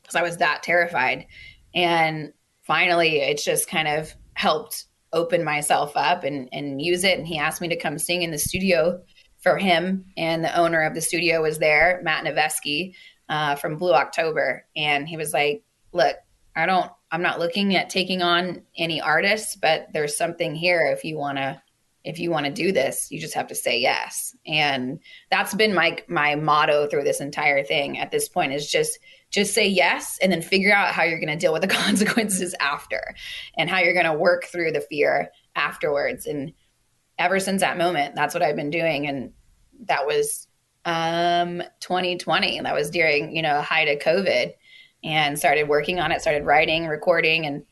because I was that terrified. And finally, it's just kind of helped open myself up and, and use it. And he asked me to come sing in the studio for him. And the owner of the studio was there, Matt Noveskey uh, from Blue October. And he was like, Look, I don't I'm not looking at taking on any artists, but there's something here if you want to if you want to do this, you just have to say yes. And that's been my my motto through this entire thing at this point is just just say yes and then figure out how you're going to deal with the consequences after and how you're going to work through the fear afterwards and ever since that moment that's what I've been doing and that was um 2020 that was during you know height of covid and started working on it started writing recording and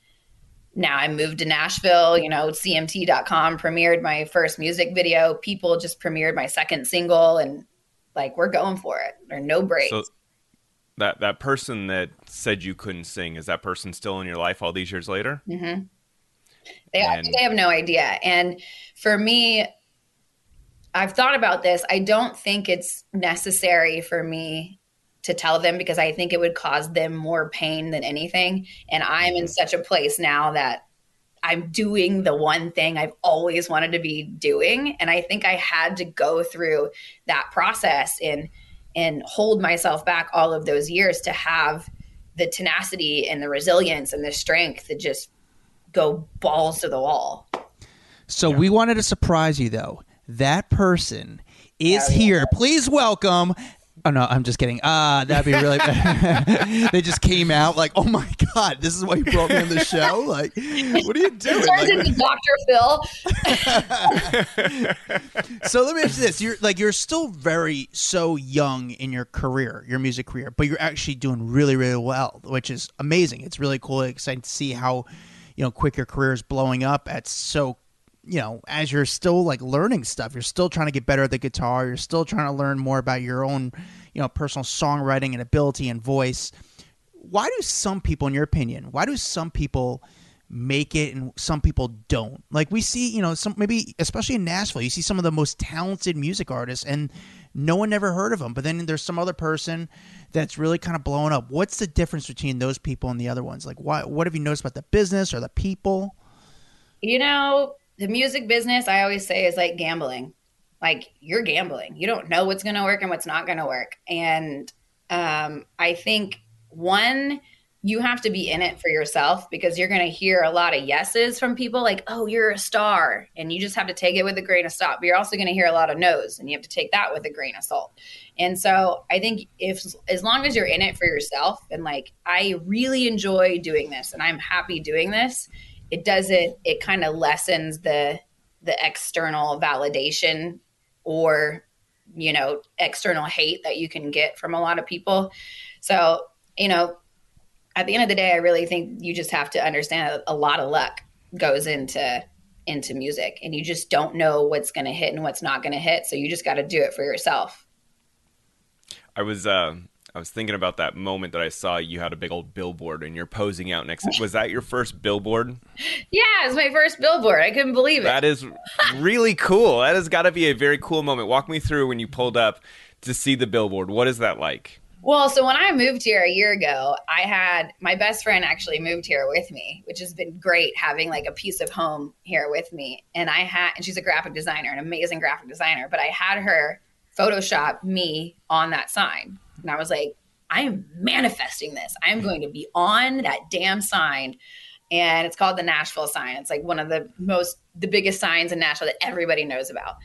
now I moved to Nashville, you know, CMT.com premiered my first music video. People just premiered my second single and like we're going for it. There are no breaks. So that that person that said you couldn't sing, is that person still in your life all these years later? Mm-hmm. They, and... they have no idea. And for me, I've thought about this. I don't think it's necessary for me to tell them because I think it would cause them more pain than anything. And I'm in such a place now that I'm doing the one thing I've always wanted to be doing. And I think I had to go through that process and and hold myself back all of those years to have the tenacity and the resilience and the strength to just go balls to the wall. So yeah. we wanted to surprise you though. That person is oh, yeah. here. Please welcome Oh no, I'm just kidding. Ah, uh, that'd be really. they just came out like, oh my god, this is why you brought me on the show. Like, what are you doing? Like, Doctor Phil. so let me ask you this: You're like you're still very so young in your career, your music career, but you're actually doing really really well, which is amazing. It's really cool, exciting to see how you know quick your career is blowing up at so you know, as you're still like learning stuff, you're still trying to get better at the guitar, you're still trying to learn more about your own, you know, personal songwriting and ability and voice. Why do some people, in your opinion, why do some people make it and some people don't? Like we see, you know, some maybe especially in Nashville, you see some of the most talented music artists and no one ever heard of them. But then there's some other person that's really kind of blowing up. What's the difference between those people and the other ones? Like, why? What have you noticed about the business or the people? You know, the music business, I always say, is like gambling. Like you're gambling. You don't know what's going to work and what's not going to work. And um, I think one, you have to be in it for yourself because you're going to hear a lot of yeses from people like, oh, you're a star. And you just have to take it with a grain of salt. But you're also going to hear a lot of no's and you have to take that with a grain of salt. And so I think if, as long as you're in it for yourself and like, I really enjoy doing this and I'm happy doing this, it doesn't it kind of lessens the the external validation or you know external hate that you can get from a lot of people so you know at the end of the day i really think you just have to understand that a lot of luck goes into into music and you just don't know what's going to hit and what's not going to hit so you just got to do it for yourself i was uh, I was thinking about that moment that I saw you had a big old billboard and you're posing out next. To, was that your first billboard? Yeah, it was my first billboard. I couldn't believe it. That is really cool. That has got to be a very cool moment. Walk me through when you pulled up to see the billboard. What is that like? Well, so when I moved here a year ago, I had my best friend actually moved here with me, which has been great having like a piece of home here with me. And I had, and she's a graphic designer, an amazing graphic designer, but I had her Photoshop me on that sign. And I was like, I am manifesting this. I am going to be on that damn sign. And it's called the Nashville sign. It's like one of the most, the biggest signs in Nashville that everybody knows about.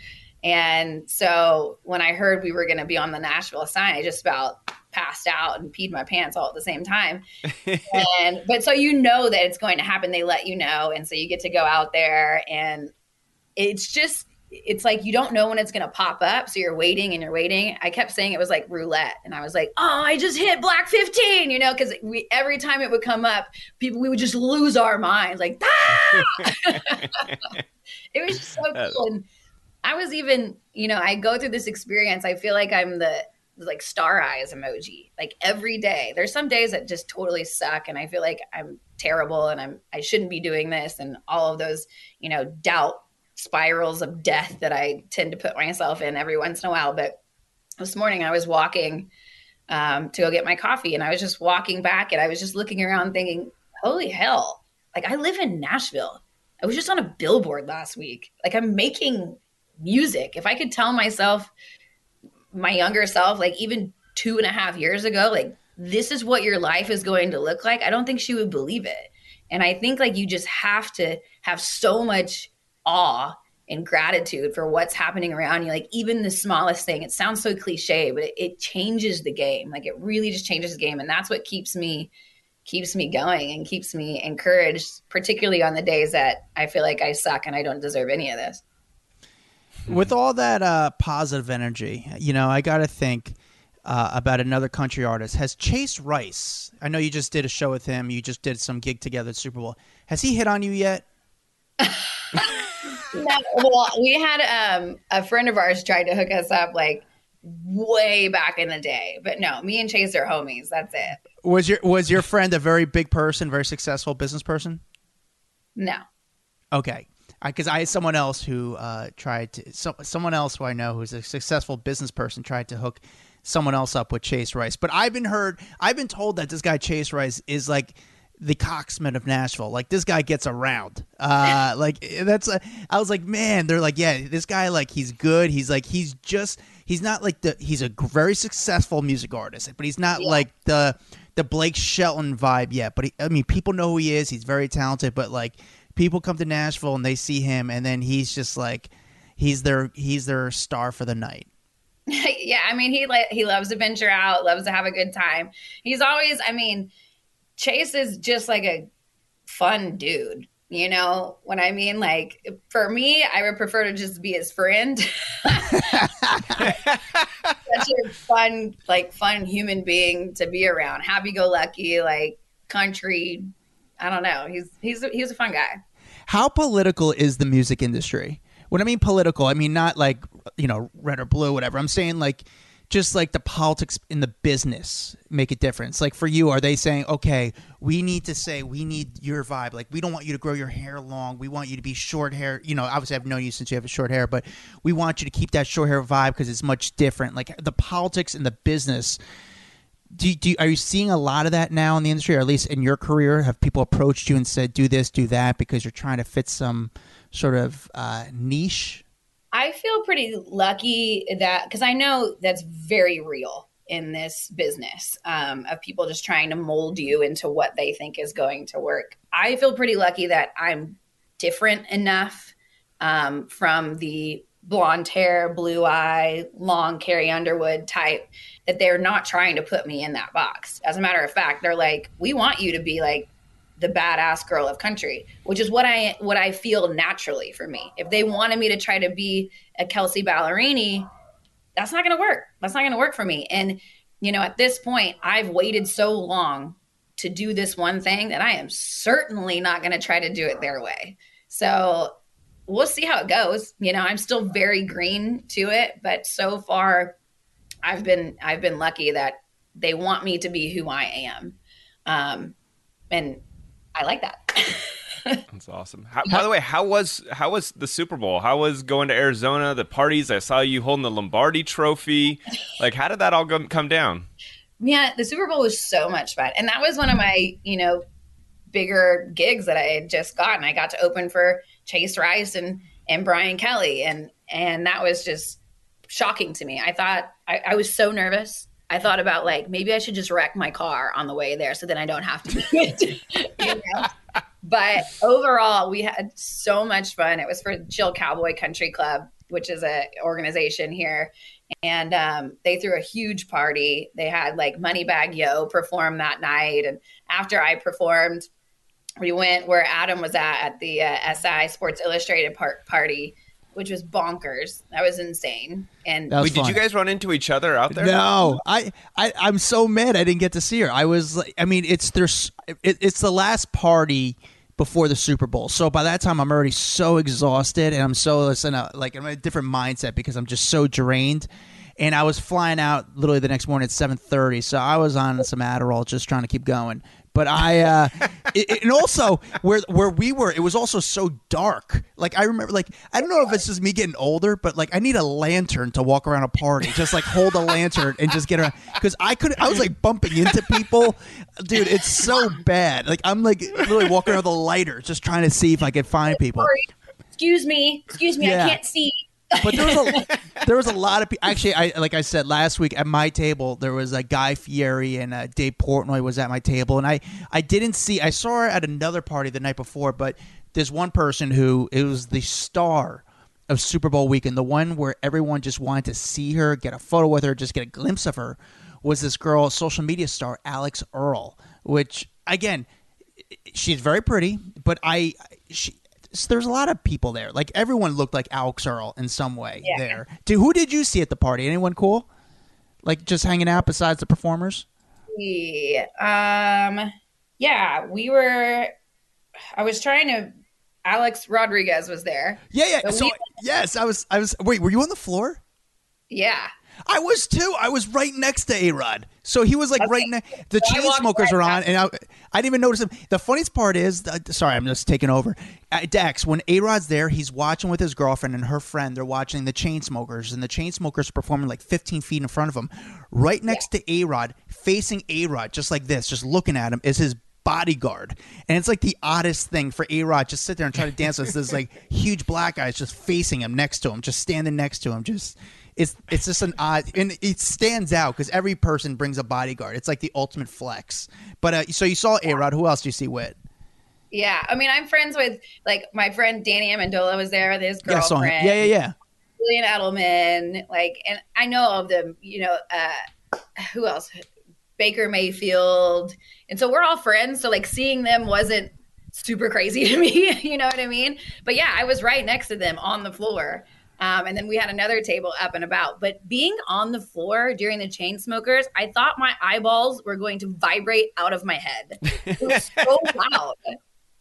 And so when I heard we were going to be on the Nashville sign, I just about passed out and peed my pants all at the same time. and, but so you know that it's going to happen. They let you know. And so you get to go out there and it's just, it's like you don't know when it's going to pop up so you're waiting and you're waiting i kept saying it was like roulette and i was like oh i just hit black 15 you know because we every time it would come up people we would just lose our minds like ah! it was just so cool and i was even you know i go through this experience i feel like i'm the like star eyes emoji like every day there's some days that just totally suck and i feel like i'm terrible and i'm i shouldn't be doing this and all of those you know doubt spirals of death that I tend to put myself in every once in a while. But this morning I was walking um, to go get my coffee and I was just walking back and I was just looking around thinking, holy hell, like I live in Nashville. I was just on a billboard last week. Like I'm making music. If I could tell myself, my younger self, like even two and a half years ago, like this is what your life is going to look like, I don't think she would believe it. And I think like you just have to have so much awe and gratitude for what's happening around you. Like even the smallest thing, it sounds so cliche, but it, it changes the game. Like it really just changes the game. And that's what keeps me keeps me going and keeps me encouraged, particularly on the days that I feel like I suck and I don't deserve any of this. With all that uh, positive energy, you know, I got to think uh, about another country artist. Has Chase Rice? I know you just did a show with him. You just did some gig together at Super Bowl. Has he hit on you yet? no, well, we had um, a friend of ours tried to hook us up like way back in the day, but no, me and Chase are homies. That's it. Was your was your friend a very big person, very successful business person? No. Okay, because I, I, had someone else who uh, tried to so, someone else who I know who's a successful business person tried to hook someone else up with Chase Rice. But I've been heard, I've been told that this guy Chase Rice is like the Coxman of Nashville. Like this guy gets around. Uh, like that's. A, I was like, man, they're like, yeah, this guy like he's good. He's like he's just he's not like the he's a very successful music artist, but he's not yeah. like the the Blake Shelton vibe yet. But he, I mean, people know who he is. He's very talented, but like people come to Nashville and they see him, and then he's just like he's their he's their star for the night. yeah, I mean, he like he loves to venture out, loves to have a good time. He's always, I mean Chase is just like a fun dude. You know what I mean? Like for me, I would prefer to just be his friend. Such a fun, like fun human being to be around. Happy go lucky, like country. I don't know. He's he's he's a fun guy. How political is the music industry? When I mean political, I mean not like you know red or blue, whatever. I'm saying like just like the politics in the business make a difference? Like for you, are they saying, okay, we need to say we need your vibe. Like we don't want you to grow your hair long. We want you to be short hair. You know, obviously I've known you since you have a short hair, but we want you to keep that short hair vibe because it's much different. Like the politics in the business. Do, do are you seeing a lot of that now in the industry, or at least in your career? Have people approached you and said, "Do this, do that," because you're trying to fit some sort of uh, niche I feel pretty lucky that because I know that's very real in this business um, of people just trying to mold you into what they think is going to work. I feel pretty lucky that I'm different enough um, from the blonde hair, blue eye, long Carrie Underwood type that they're not trying to put me in that box. As a matter of fact, they're like, we want you to be like the badass girl of country, which is what I what I feel naturally for me. If they wanted me to try to be a Kelsea Ballerini, that's not going to work. That's not going to work for me. And you know, at this point, I've waited so long to do this one thing that I am certainly not going to try to do it their way. So we'll see how it goes. You know, I'm still very green to it, but so far, I've been I've been lucky that they want me to be who I am. Um, and I like that. That's awesome. How, by the way, how was how was the Super Bowl? How was going to Arizona? The parties. I saw you holding the Lombardi Trophy. Like, how did that all go, come down? Yeah, the Super Bowl was so much fun, and that was one of my you know bigger gigs that I had just gotten. I got to open for Chase Rice and and Brian Kelley, and and that was just shocking to me. I thought I, I was so nervous. I thought about like maybe I should just wreck my car on the way there so then I don't have to you know? But overall, we had so much fun. It was for Chill Cowboy Country Club, which is a organization here, and um, they threw a huge party. They had like Moneybagg Yo perform that night, and after I performed, we went where Adam was at at the uh, SI Sports Illustrated part- party which was bonkers. That was insane. And was Wait, did you guys run into each other out there? No, I, I I'm so mad I didn't get to see her. I was like, I mean, it's there's it, it's the last party before the Super Bowl. So by that time, I'm already so exhausted and I'm so in a, like in a different mindset because I'm just so drained. And I was flying out literally the next morning at 7:30, so I was on some Adderall just trying to keep going. But I, uh, it, and also where where we were, it was also so dark. Like I remember, like I don't know if it's just me getting older, but like I need a lantern to walk around a party. Just like hold a lantern and just get around because I could. I was like bumping into people, dude. It's so bad. Like I'm like literally walking around with a lighter, just trying to see if I could find people. Excuse me, excuse me, yeah. I can't see but there was a there was a lot of people. Actually, I like I said last week at my table, there was a Guy Fieri and uh, Dave Portnoy was at my table, and I I didn't see. I saw her at another party the night before, but there's one person who it was the star of Super Bowl weekend, the one where everyone just wanted to see her, get a photo with her, just get a glimpse of her, was this girl, social media star Alix Earle, which again, she's very pretty, but I she so there's a lot of people there. Like everyone looked like Alix Earle in some way Yeah. there. Dude, who did you see at the party? Anyone cool? Like just hanging out besides the performers? Yeah. Um, yeah, we were. I was trying to. Alex Rodriguez was there. Yeah, yeah. So we- yes, I was. I was. Wait, were you on the floor? Yeah. I was too. I was right next to A Rod. So he was like right next. The So Chainsmokers are on, and I, I didn't even notice him. The funniest part is, uh, sorry, I'm just taking over. Uh, Dax, when A Rod's there, he's watching with his girlfriend and her friend. They're watching the Chainsmokers, and the Chainsmokers are performing like 15 feet in front of him. Right next to A Rod, facing A Rod, just like this, just looking at him, is his bodyguard. And it's like the oddest thing for A Rod just sit there and try to dance with this like huge black guy just facing him next to him, just standing next to him, just it's it's just an odd and it stands out because every person brings a bodyguard. It's like the ultimate flex. But uh, so you saw A Rod. Who else do you see with? Yeah. I mean, I'm friends with like my friend Danny Amendola was there with his Yeah, I saw him. girlfriend. Yeah, yeah, yeah. Julian Edelman, like, and I know all of them. You know, uh, who else? Baker Mayfield, and so we're all friends. So like, seeing them wasn't super crazy to me. you know what I mean? But yeah, I was right next to them on the floor. Um, and then we had another table up and about. But being on the floor during the Chainsmokers, I thought my eyeballs were going to vibrate out of my head. It was so loud.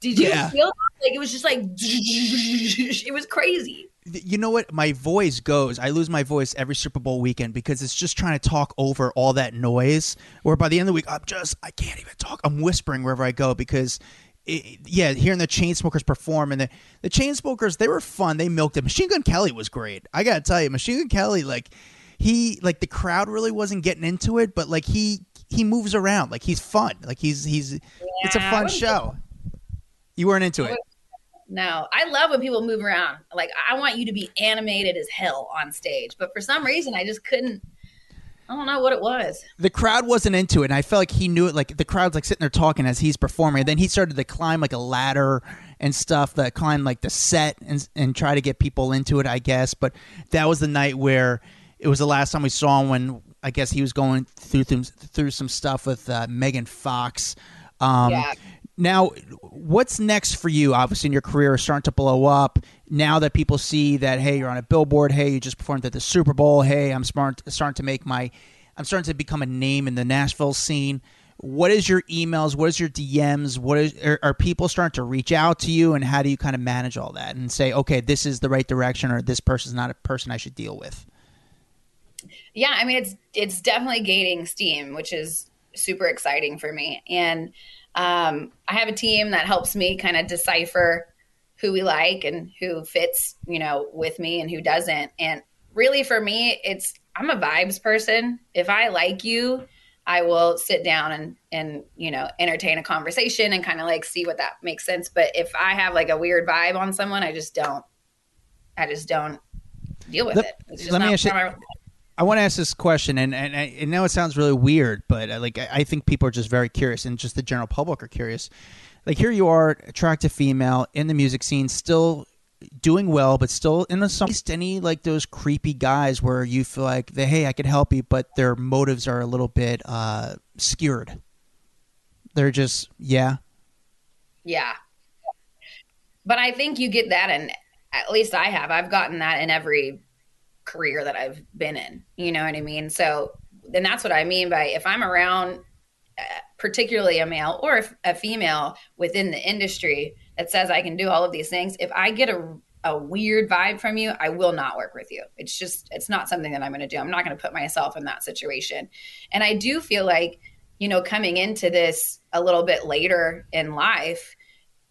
Did you Yeah. feel that? like it was just like it was crazy? You know what? My voice goes. I lose my voice every Super Bowl weekend because it's just trying to talk over all that noise. Where by the end of the week, I'm just I can't even talk. I'm whispering wherever I go because. It, yeah, hearing the Chainsmokers perform and the the Chainsmokers, they were fun. They milked it. Machine Gun Kelly was great. I gotta tell you, Machine Gun Kelly, like he, like the crowd really wasn't getting into it, but like he he moves around, like he's fun, like he's he's it's a fun show. You weren't into it. No, I love when people move around. Like I want you to be animated as hell on stage, but for some reason I just couldn't. I don't know what it was. the crowd wasn't into it and i felt like he knew it like the crowd's like sitting there talking as he's performing and then he started to climb like a ladder and stuff that climb like the set and and try to get people into it i guess but that was the night where it was the last time we saw him when i guess he was going through through, through some stuff with uh, megan fox um, Yeah. Now, what's next for you? Obviously, in your career is starting to blow up. Now that people see that, hey, you're on a billboard. Hey, you just performed at the Super Bowl. Hey, I'm smart, starting to make my, I'm starting to become a name in the Nashville scene. What is your emails? What is your DMs? What is are, are people starting to reach out to you, and how do you kind of manage all that and say, okay, this is the right direction, or this person's not a person I should deal with? Yeah, I mean it's it's definitely gaining steam, which is super exciting for me. And um, I have a team that helps me kind of decipher who we like and who fits, you know, with me and who doesn't. And really, for me, it's I'm a vibes person. If I like you, I will sit down and and you know entertain a conversation and kind of like see what that makes sense. But if I have like a weird vibe on someone, I just don't. I just don't deal with Let- it. It's just let me ask you- I want to ask this question, and and I, I know it sounds really weird, but uh, like I I think people are just very curious, and just the general public are curious. Like here you are, attractive female in the music scene, still doing well, but still in the some any like those creepy guys where you feel like they hey I could help you, but their motives are a little bit uh, skewered. They're just yeah, Yeah. But I think you get that and at least I have. I've gotten that in every career that I've been in. You know what I mean? So then that's what I mean by if I'm around uh, particularly a male or a female within the industry that says I can do all of these things, if I get a a weird vibe from you, I will not work with you. It's just it's not something that I'm going to do. I'm not going to put myself in that situation. And I do feel like, you know, coming into this a little bit later in life,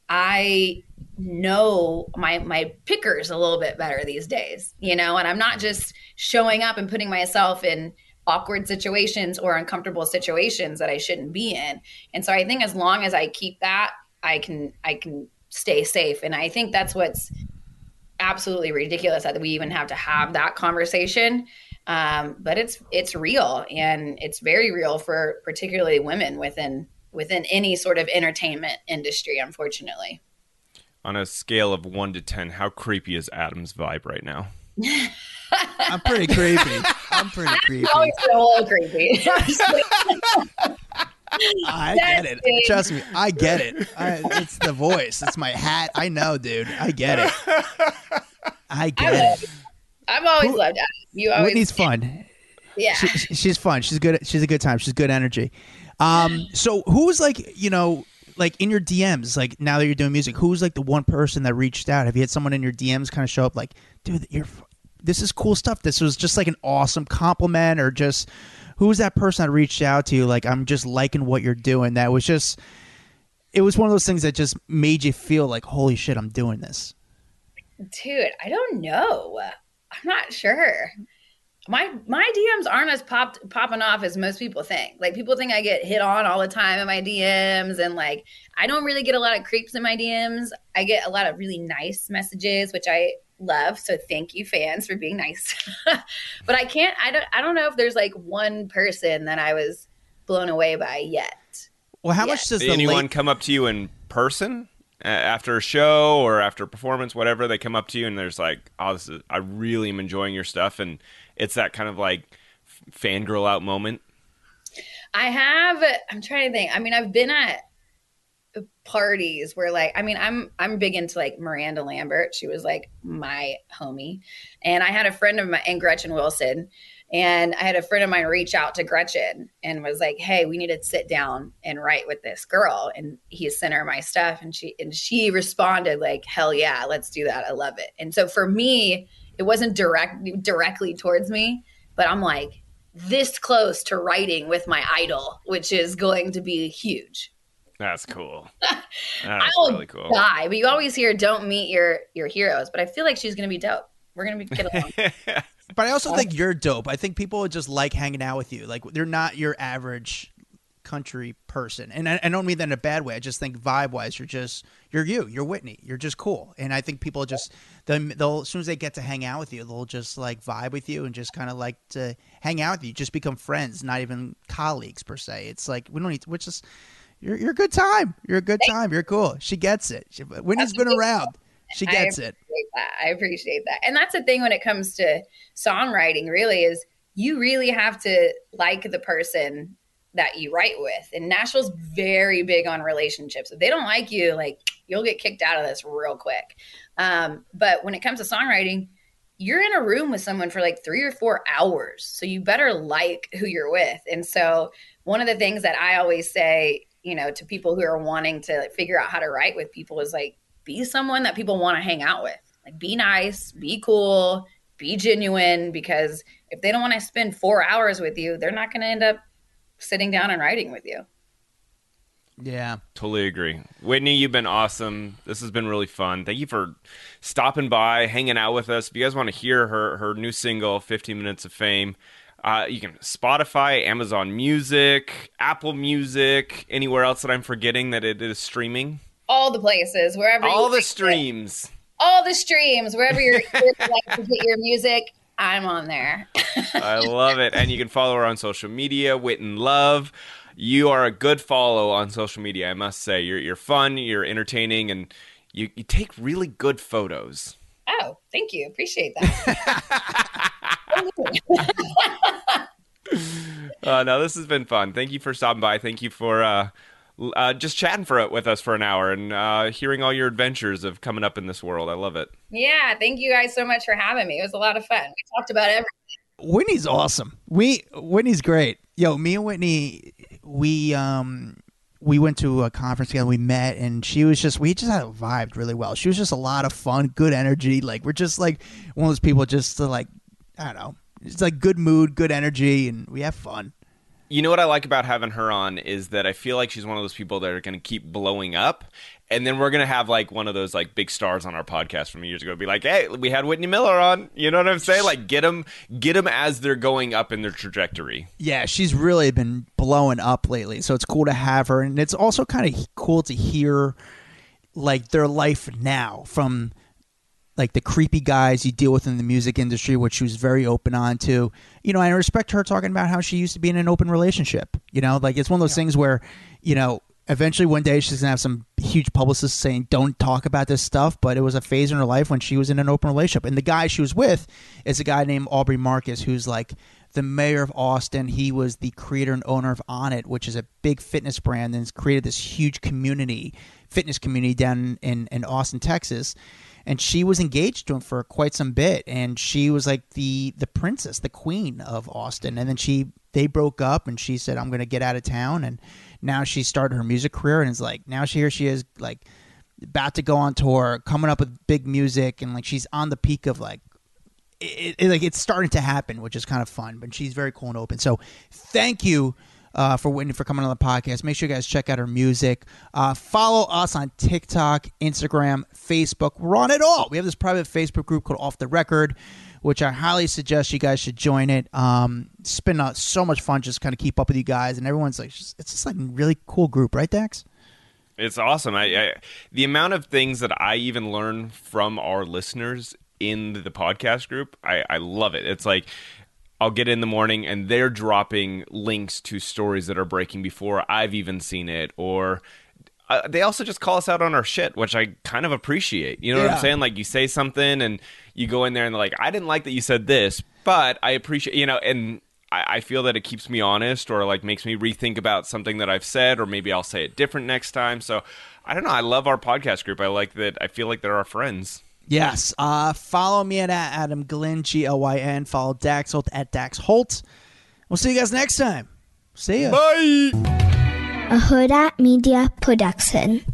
I know my my pickers a little bit better these days, you know, and I'm not just showing up and putting myself in awkward situations or uncomfortable situations that I shouldn't be in. And so I think as long as I keep that, I can I can stay safe. And I think that's what's absolutely ridiculous that we even have to have that conversation. Um, but it's it's real and it's very real for particularly women within within any sort of entertainment industry, unfortunately. On a scale of one to ten, how creepy is Adam's vibe right now? I'm pretty creepy. I'm pretty creepy. It's always been a little creepy. I get it. Trust me, I get it. I, it's the voice. It's my hat. I know, dude. I get it. I get it. I've always loved Adam. You always Whitney's fun. Yeah. She, she's fun. She's good. She's a good time. She's good energy. Um. So who's like you know like in your DMs like now that you're doing music who's like the one person that reached out? Have you had someone in your DMs kind of show up like, dude, you're this is cool stuff. This was just like an awesome compliment or just who was that person that reached out to you like I'm just liking what you're doing that was just it was one of those things that just made you feel like holy shit I'm doing this. Dude, I don't know. I'm not sure. My my DMs aren't as popped popping off as most people think. Like people think I get hit on all the time in my DMs and like I don't really get a lot of creeps in my DMs. I get a lot of really nice messages which I love. So thank you fans for being nice. but I can't I don't I don't know if there's like one person that I was blown away by yet. Well, how Yeah. much does the anyone late- come up to you in person uh, after a show or after a performance, whatever? They come up to you and there's like, "Oh, this is I really am enjoying your stuff," and it's that kind of like fangirl out moment. I have. I'm trying to think. I mean, I've been at parties where, like, I mean, I'm I'm big into like Miranda Lambert. She was like my homie, and I had a friend of mine, and Gretchen Wilson, and I had a friend of mine reach out to Gretchen and was like, "Hey, we need to sit down and write with this girl." And he sent her my stuff, and she and she responded like, "Hell yeah, let's do that. I love it." And so for me, it wasn't direct directly towards me, but I'm like this close to writing with my idol, which is going to be huge. That's cool. I That's will really cool. die, but you always hear "Don't meet your your heroes," but I feel like she's going to be dope. We're going to be get along. But I also uh, think you're dope. I think people just like hanging out with you. Like they're not your average country person, and I, I don't mean that in a bad way. I just think vibe wise, you're just you're you. You're Whitney. You're just cool, and I think people just they'll, they'll as soon as they get to hang out with you, they'll just like vibe with you and just kind of like to hang out with you. Just become friends, not even colleagues per se. It's like we don't need. We're just you're you're a good time. You're a good time. You're cool. She gets it. She, Whitney's been around. She gets I it. appreciate That. I appreciate that, and that's the thing when it comes to songwriting. Really, is you really have to like the person that you write with. And Nashville's very big on relationships. If they don't like you, like you'll get kicked out of this real quick. Um, but when it comes to songwriting, you're in a room with someone for like three or four hours. So you better like who you're with. And so one of the things that I always say, you know, to people who are wanting to figure out how to write with people is like, be someone that people want to hang out with. Like, be nice, be cool, be genuine, because if they don't want to spend four hours with you, they're not going to end up sitting down and writing with you. Yeah. Totally agree. Whitney, you've been awesome. This has been really fun. Thank you for stopping by, hanging out with us. If you guys want to hear her her new single, 15 Minutes of Fame, uh, you can Spotify, Amazon Music, Apple Music, anywhere else that I'm forgetting that it is streaming. All the places, wherever All you the like it. streams. all the streams, wherever you're like to get your music, I'm on there. I love it. And you can follow her on social media, Wit and Love. You are a good follow on social media, I must say. You're you're fun, you're entertaining, and you, you take really good photos. Oh, thank you. Appreciate that. Uh, no, this has been fun. Thank you for stopping by. Thank you for uh, uh, just chatting for it with us for an hour and uh, hearing all your adventures of coming up in this world. I love it. yeah, thank you guys so much for having me. It was a lot of fun. We talked about everything. Whitney's awesome. We Whitney's great. Yo, me and Whitney, we um we went to a conference together. We met, and she was just we just had vibed really well. She was just a lot of fun, good energy. Like we're just like one of those people just to like I don't know, it's like good mood, good energy, and we have fun. You know what I like about having her on is that I feel like she's one of those people that are going to keep blowing up. And then we're going to have like one of those like big stars on our podcast from years ago be like, hey, we had Whitney Miller on. You know what I'm saying? Like get them, get them as they're going up in their trajectory. Yeah, she's really been blowing up lately, so it's cool to have her, and it's also kind of cool to hear like their life now from like the creepy guys you deal with in the music industry, which she was very open on to. You know, I respect her talking about how she used to be in an open relationship. You know, like it's one of those things where, you know, eventually one day she's gonna have some huge publicist saying don't talk about this stuff but it was a phase in her life when she was in an open relationship and the guy she was with is a guy named aubrey marcus who's like the mayor of austin he was the creator and owner of Onnit which is a big fitness brand and has created this huge community fitness community down in, in austin texas and she was engaged to him for quite some bit and she was like the the princess the queen of austin and then she they broke up and she said i'm gonna get out of town and now she started her music career and it's like now she here she is like about to go on tour coming up with big music and like she's on the peak of like it, it, like it's starting to happen which is kind of fun but she's very cool and open. So thank you uh, for Whitney for coming on the podcast. Make sure you guys check out her music. Uh, follow us on TikTok, Instagram, Facebook. We're on it all. We have this private Facebook group called Off the Record, which I highly suggest you guys should join it. Um, it's been uh, so much fun just kind of keep up with you guys, and everyone's like, it's just like a really cool group, right, Dax? It's awesome. I, I the amount of things that I even learn from our listeners in the podcast group, I, I love it. It's like I'll get in the morning and they're dropping links to stories that are breaking before I've even seen it, or uh, they also just call us out on our shit, which I kind of appreciate. You know what I'm saying? Like you say something and you go in there and they're like, I didn't like that you said this, but I appreciate, you know, and I, I feel that it keeps me honest or like makes me rethink about something that I've said, or maybe I'll say it different next time. So I don't know. I love our podcast group. I like that. I feel like they're our friends. Yes. Uh, follow me at Adam Glynn, G L Y N. Follow Dax Holt at Dax Holt. We'll see you guys next time. See ya. Bye. a Huda Media Production.